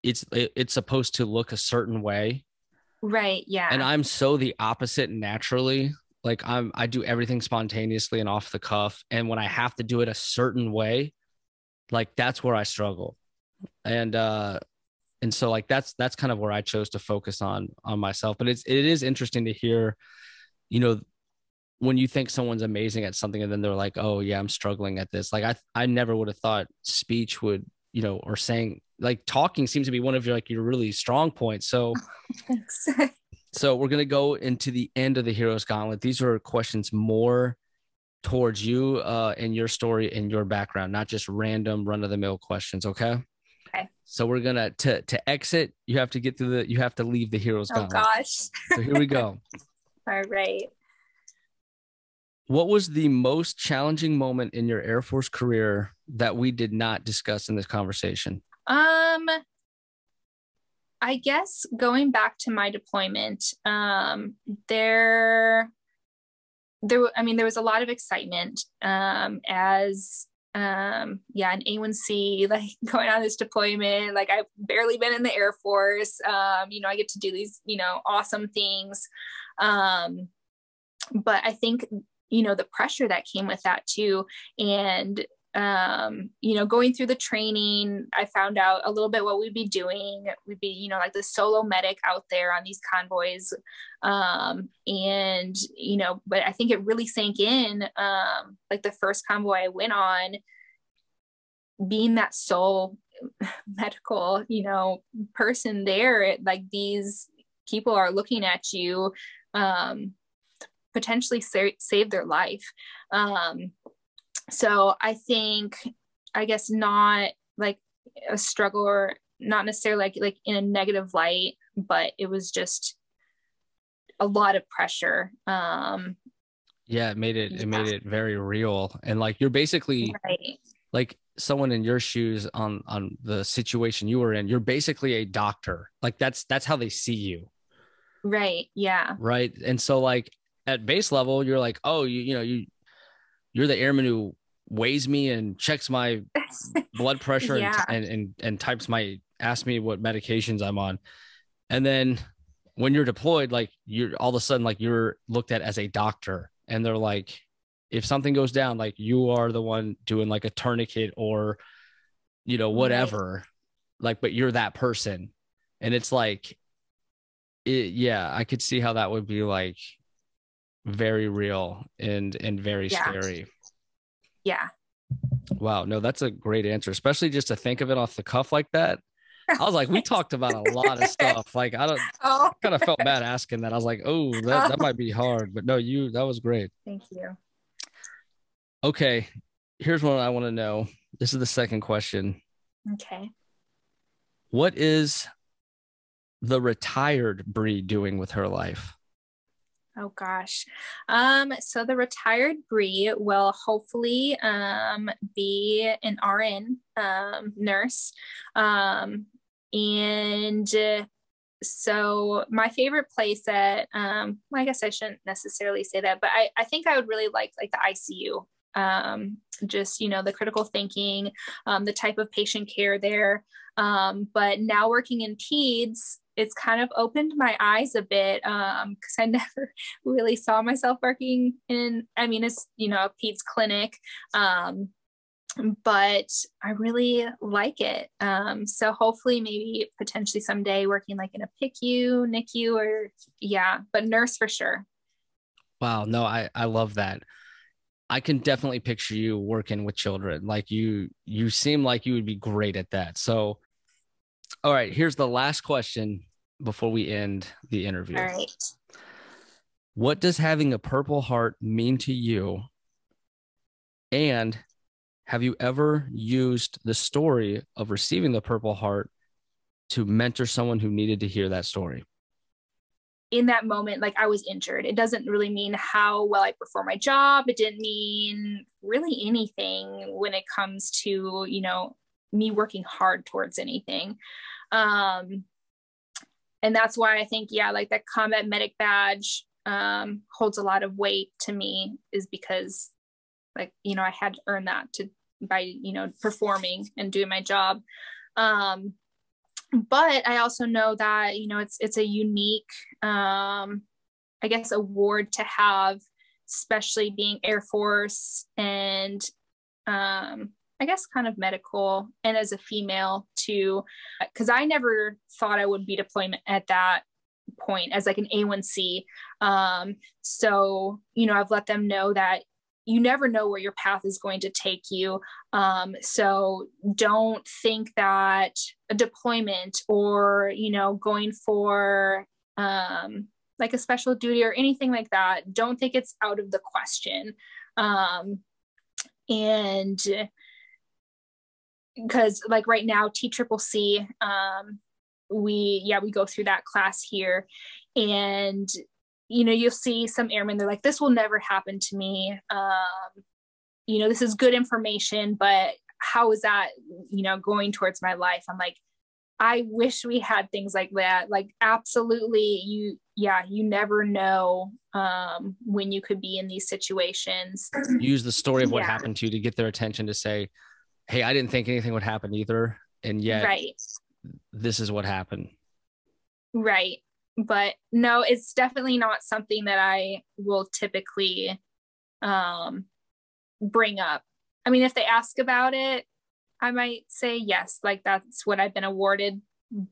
B: it's it, it's supposed to look a certain way
A: Right. Yeah.
B: And I'm so the opposite naturally. Like I'm I do everything spontaneously and off the cuff. And when I have to do it a certain way, like that's where I struggle. And uh and so like that's that's kind of where I chose to focus on on myself. But it's it is interesting to hear, you know, when you think someone's amazing at something and then they're like, oh yeah, I'm struggling at this. Like I I never would have thought speech would, you know, or saying like talking seems to be one of your like your really strong points. So (laughs) thanks. so we're gonna go into the end of the heroes gauntlet. These are questions more towards you uh and your story and your background, not just random run of the mill questions. Okay.
A: Okay.
B: So we're gonna to to exit. You have to get through the. You have to leave the heroes gauntlet.
A: oh,
B: gauntlet.
A: gosh.
B: so here we go. (laughs)
A: All right.
B: What was the most challenging moment in your Air Force career that we did not discuss in this conversation?
A: Um, I guess going back to my deployment, um, there, there, I mean, there was a lot of excitement um, as, um, yeah, an A1C, (laughs) like going on this deployment. Like I've barely been in the Air Force. Um, you know, I get to do these, you know, awesome things. Um, but I think you know the pressure that came with that too and um, you know, going through the training, I found out a little bit what we'd be doing. We'd be, you know, like the solo medic out there on these convoys. Um, and, you know, but I think it really sank in, um, like the first convoy I went on, being that sole (laughs) medical, you know, person there, like these people are looking at you, um, potentially sa- save their life. Um, so I think, I guess, not like a struggle or not necessarily like like in a negative light, but it was just a lot of pressure. Um,
B: yeah, it made it yeah. it made it very real, and like you're basically right. like someone in your shoes on on the situation you were in. You're basically a doctor. Like that's that's how they see you.
A: Right. Yeah.
B: Right. And so like at base level, you're like, oh, you you know you you're the airman who weighs me and checks my (laughs) blood pressure yeah. and, and, and types my asks me what medications I'm on. And then when you're deployed, like you're all of a sudden like you're looked at as a doctor and they're like, if something goes down, like you are the one doing like a tourniquet or you know, whatever. Right. Like, but you're that person. And it's like it, yeah, I could see how that would be like very real and and very yeah. scary
A: yeah.
B: Wow. No, that's a great answer, especially just to think of it off the cuff like that. I was like, we (laughs) talked about a lot of stuff. Like, I don't (laughs) oh. kind of felt bad asking that. I was like, oh, that, that oh. might be hard. But no, you, that was great.
A: Thank you.
B: Okay. Here's one I want to know. This is the second question.
A: Okay.
B: What is the retired Bree doing with her life?
A: Oh gosh. Um, so the retired Bree will hopefully um, be an RN um, nurse. Um, and uh, so my favorite place that um, well, I guess I shouldn't necessarily say that, but I, I think I would really like like the ICU. Um, just you know the critical thinking, um, the type of patient care there. Um, but now working in peds, it's kind of opened my eyes a bit um because i (laughs) never really saw myself working in i mean it's you know peds clinic um but i really like it um so hopefully maybe potentially someday working like in a picu nicu or yeah but nurse for sure
B: wow no i i love that I can definitely picture you working with children. Like you, you seem like you would be great at that. So, all right, here's the last question before we end the interview.
A: All right.
B: What does having a purple heart mean to you? And have you ever used the story of receiving the purple heart to mentor someone who needed to hear that story?
A: in that moment, like I was injured. It doesn't really mean how well I perform my job. It didn't mean really anything when it comes to, you know, me working hard towards anything. Um, and that's why I think, yeah, like that combat medic badge um, holds a lot of weight to me is because like, you know, I had to earn that to by, you know, performing and doing my job. Um, but I also know that you know it's it's a unique, um, I guess, award to have, especially being Air Force and um, I guess kind of medical and as a female too, because I never thought I would be deployment at that point as like an A1C. Um, so you know I've let them know that you never know where your path is going to take you. Um, so don't think that a deployment or, you know, going for um, like a special duty or anything like that, don't think it's out of the question. Um, and because like right now, T Triple C, um, we, yeah, we go through that class here. And you know you'll see some airmen they're like this will never happen to me. Um, you know this is good information but how is that you know going towards my life? I'm like i wish we had things like that. Like absolutely you yeah you never know um, when you could be in these situations.
B: Use the story of what yeah. happened to you to get their attention to say hey i didn't think anything would happen either and yet
A: right
B: this is what happened
A: right but no, it's definitely not something that I will typically um, bring up. I mean, if they ask about it, I might say yes, like that's what I've been awarded.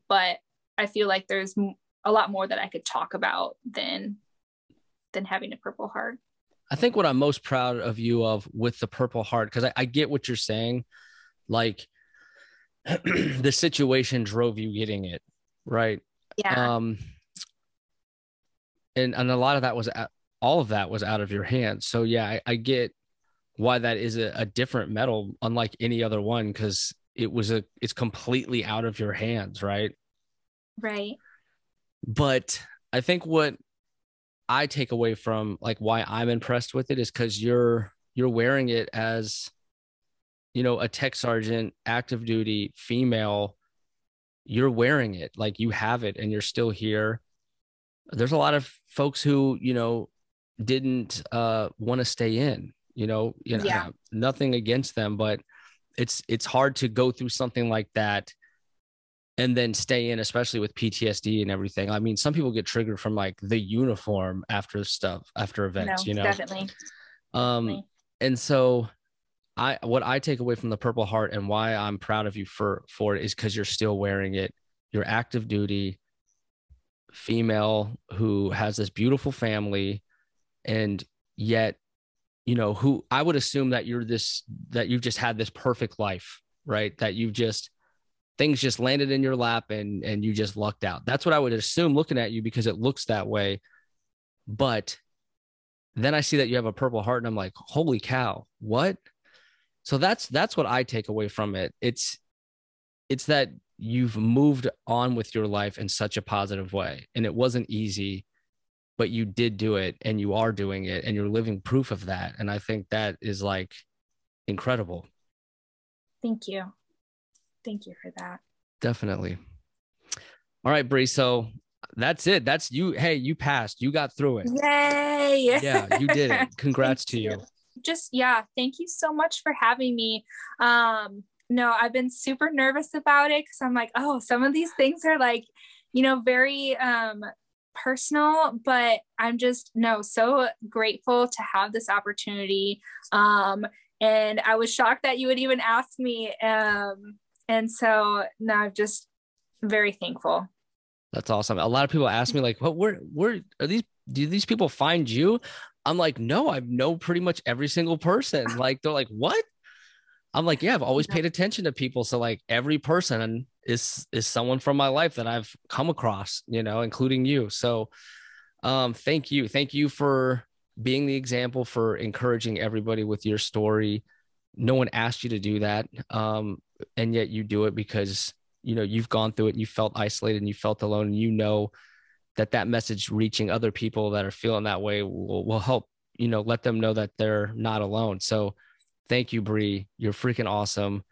A: But I feel like there's a lot more that I could talk about than than having a Purple Heart.
B: I think what I'm most proud of you of with the Purple Heart, because I, I get what you're saying, like (clears throat) the situation drove you getting it, right?
A: Yeah.
B: Um, and and a lot of that was all of that was out of your hands. So yeah, I, I get why that is a, a different medal, unlike any other one, because it was a it's completely out of your hands, right?
A: Right.
B: But I think what I take away from like why I'm impressed with it is because you're you're wearing it as you know a tech sergeant active duty female. You're wearing it. Like you have it and you're still here. There's a lot of folks who you know didn't uh, want to stay in you know you know yeah. nothing against them but it's it's hard to go through something like that and then stay in especially with ptsd and everything. I mean some people get triggered from like the uniform after stuff after events no, you know?
A: definitely.
B: Um definitely. and so i what i take away from the purple heart and why i'm proud of you for for it is because you're still wearing it. You're active duty female who has this beautiful family and yet you know who i would assume that you're this that you've just had this perfect life right? That you've just things just landed in your lap and and you just lucked out that's what i would assume looking at you because it looks that way but then i see that you have a purple heart and i'm like holy cow what so that's that's what i take away from it it's it's that you've moved on with your life in such a positive way. And it wasn't easy, but you did do it and you are doing it and you're living proof of that. And I think that is like incredible.
A: Thank you. Thank you for that.
B: Definitely. All right, Bree. So that's it. That's you. Hey, you passed. You got through it.
A: Yay.
B: Yeah, you did it. (laughs) Congrats to you. you.
A: Just yeah, thank you so much for having me. Um no, I've been super nervous about it because I'm like, oh, some of these things are like, you know, very um, personal, but I'm just no so grateful to have this opportunity. Um, and I was shocked that you would even ask me. Um, and so now I'm just very thankful.
B: That's awesome. A lot of people ask me like, "What? Where? Where are these? Do these people find you?" I'm like, "No, I know pretty much every single person." (laughs) Like, they're like, "What?" I'm like, "Yeah, I've always paid attention to people, so like every person is is someone from my life that I've come across, you know, including you." So, um, thank you, thank you for being the example for encouraging everybody with your story. No one asked you to do that, um, and yet you do it because you know you've gone through it and you felt isolated and you felt alone and you know that that message reaching other people that are feeling that way will, will help you know let them know that they're not alone. So thank you Bree. You're freaking awesome.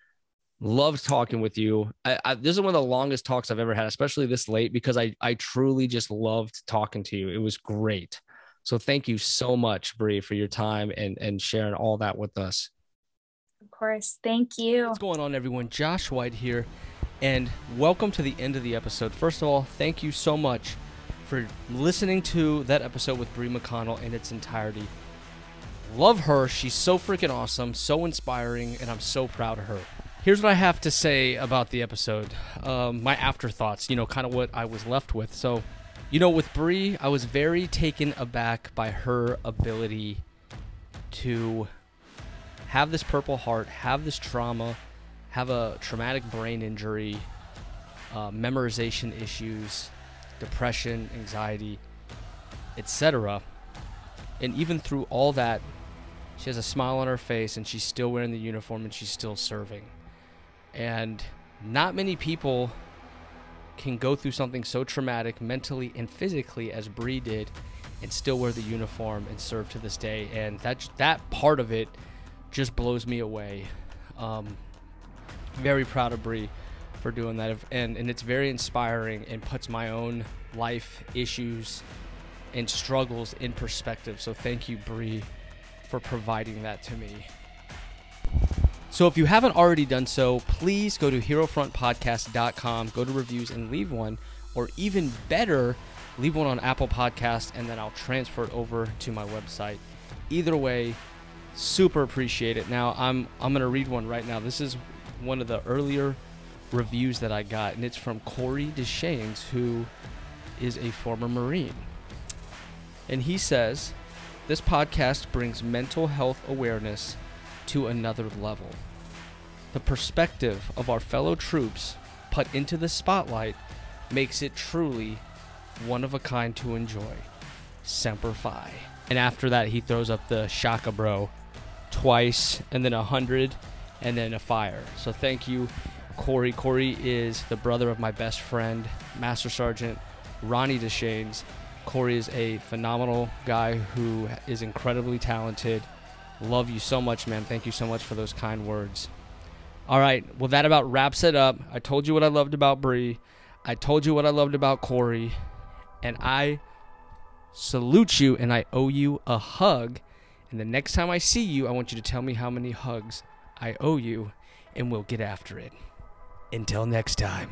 B: Loved talking with you. I, I, this is one of the longest talks I've ever had especially this late because I I truly just loved talking to you. It was great. So thank you so much Bree for your time and and sharing all that with us
A: of course thank you
B: what's going on everyone Josh White here and welcome to the end of the episode. First of all, thank you so much for listening to that episode with Brie McConnell in its entirety. Love her. She's so freaking awesome, so inspiring, and I'm so proud of her. Here's what I have to say about the episode. Um, my afterthoughts, you know, kind of what I was left with. So, you know, with Brie, I was very taken aback by her ability to have this purple heart, have this trauma, have a traumatic brain injury, uh, memorization issues, depression, anxiety, etc. And even through all that, she has a smile on her face and she's still wearing the uniform and she's still serving. And not many people can go through something so traumatic mentally and physically as Bree did and still wear the uniform and serve to this day. And that that part of it just blows me away. Um, very proud of Bree for doing that, and and it's very inspiring and puts my own life issues and struggles in perspective. So thank you, Bree, for providing that to me. So if you haven't already done so, please go to herofrontpodcast.com, go to reviews and leave one, or even better, leave one on Apple Podcast, and then I'll transfer it over to my website. Either way, super appreciate it. Now I'm I'm gonna read one right now. This is one of the earlier reviews that I got, and it's from Corey Deshanes, who is a former Marine. And he says, This podcast brings mental health awareness to another level. The perspective of our fellow troops put into the spotlight makes it truly one of a kind to enjoy. Semper Fi. And after that, he throws up the Shaka Bro twice and then a hundred and then a fire. So thank you, Corey. Corey is the brother of my best friend, Master Sergeant Ronnie Deshanes. Corey is a phenomenal guy who is incredibly talented. Love you so much, man. Thank you so much for those kind words. All right, well, that about wraps it up. I told you what I loved about Bree. I told you what I loved about Corey. And I salute you and I owe you a hug. And the next time I see you, I want you to tell me how many hugs I owe you, and we'll get after it. Until next time.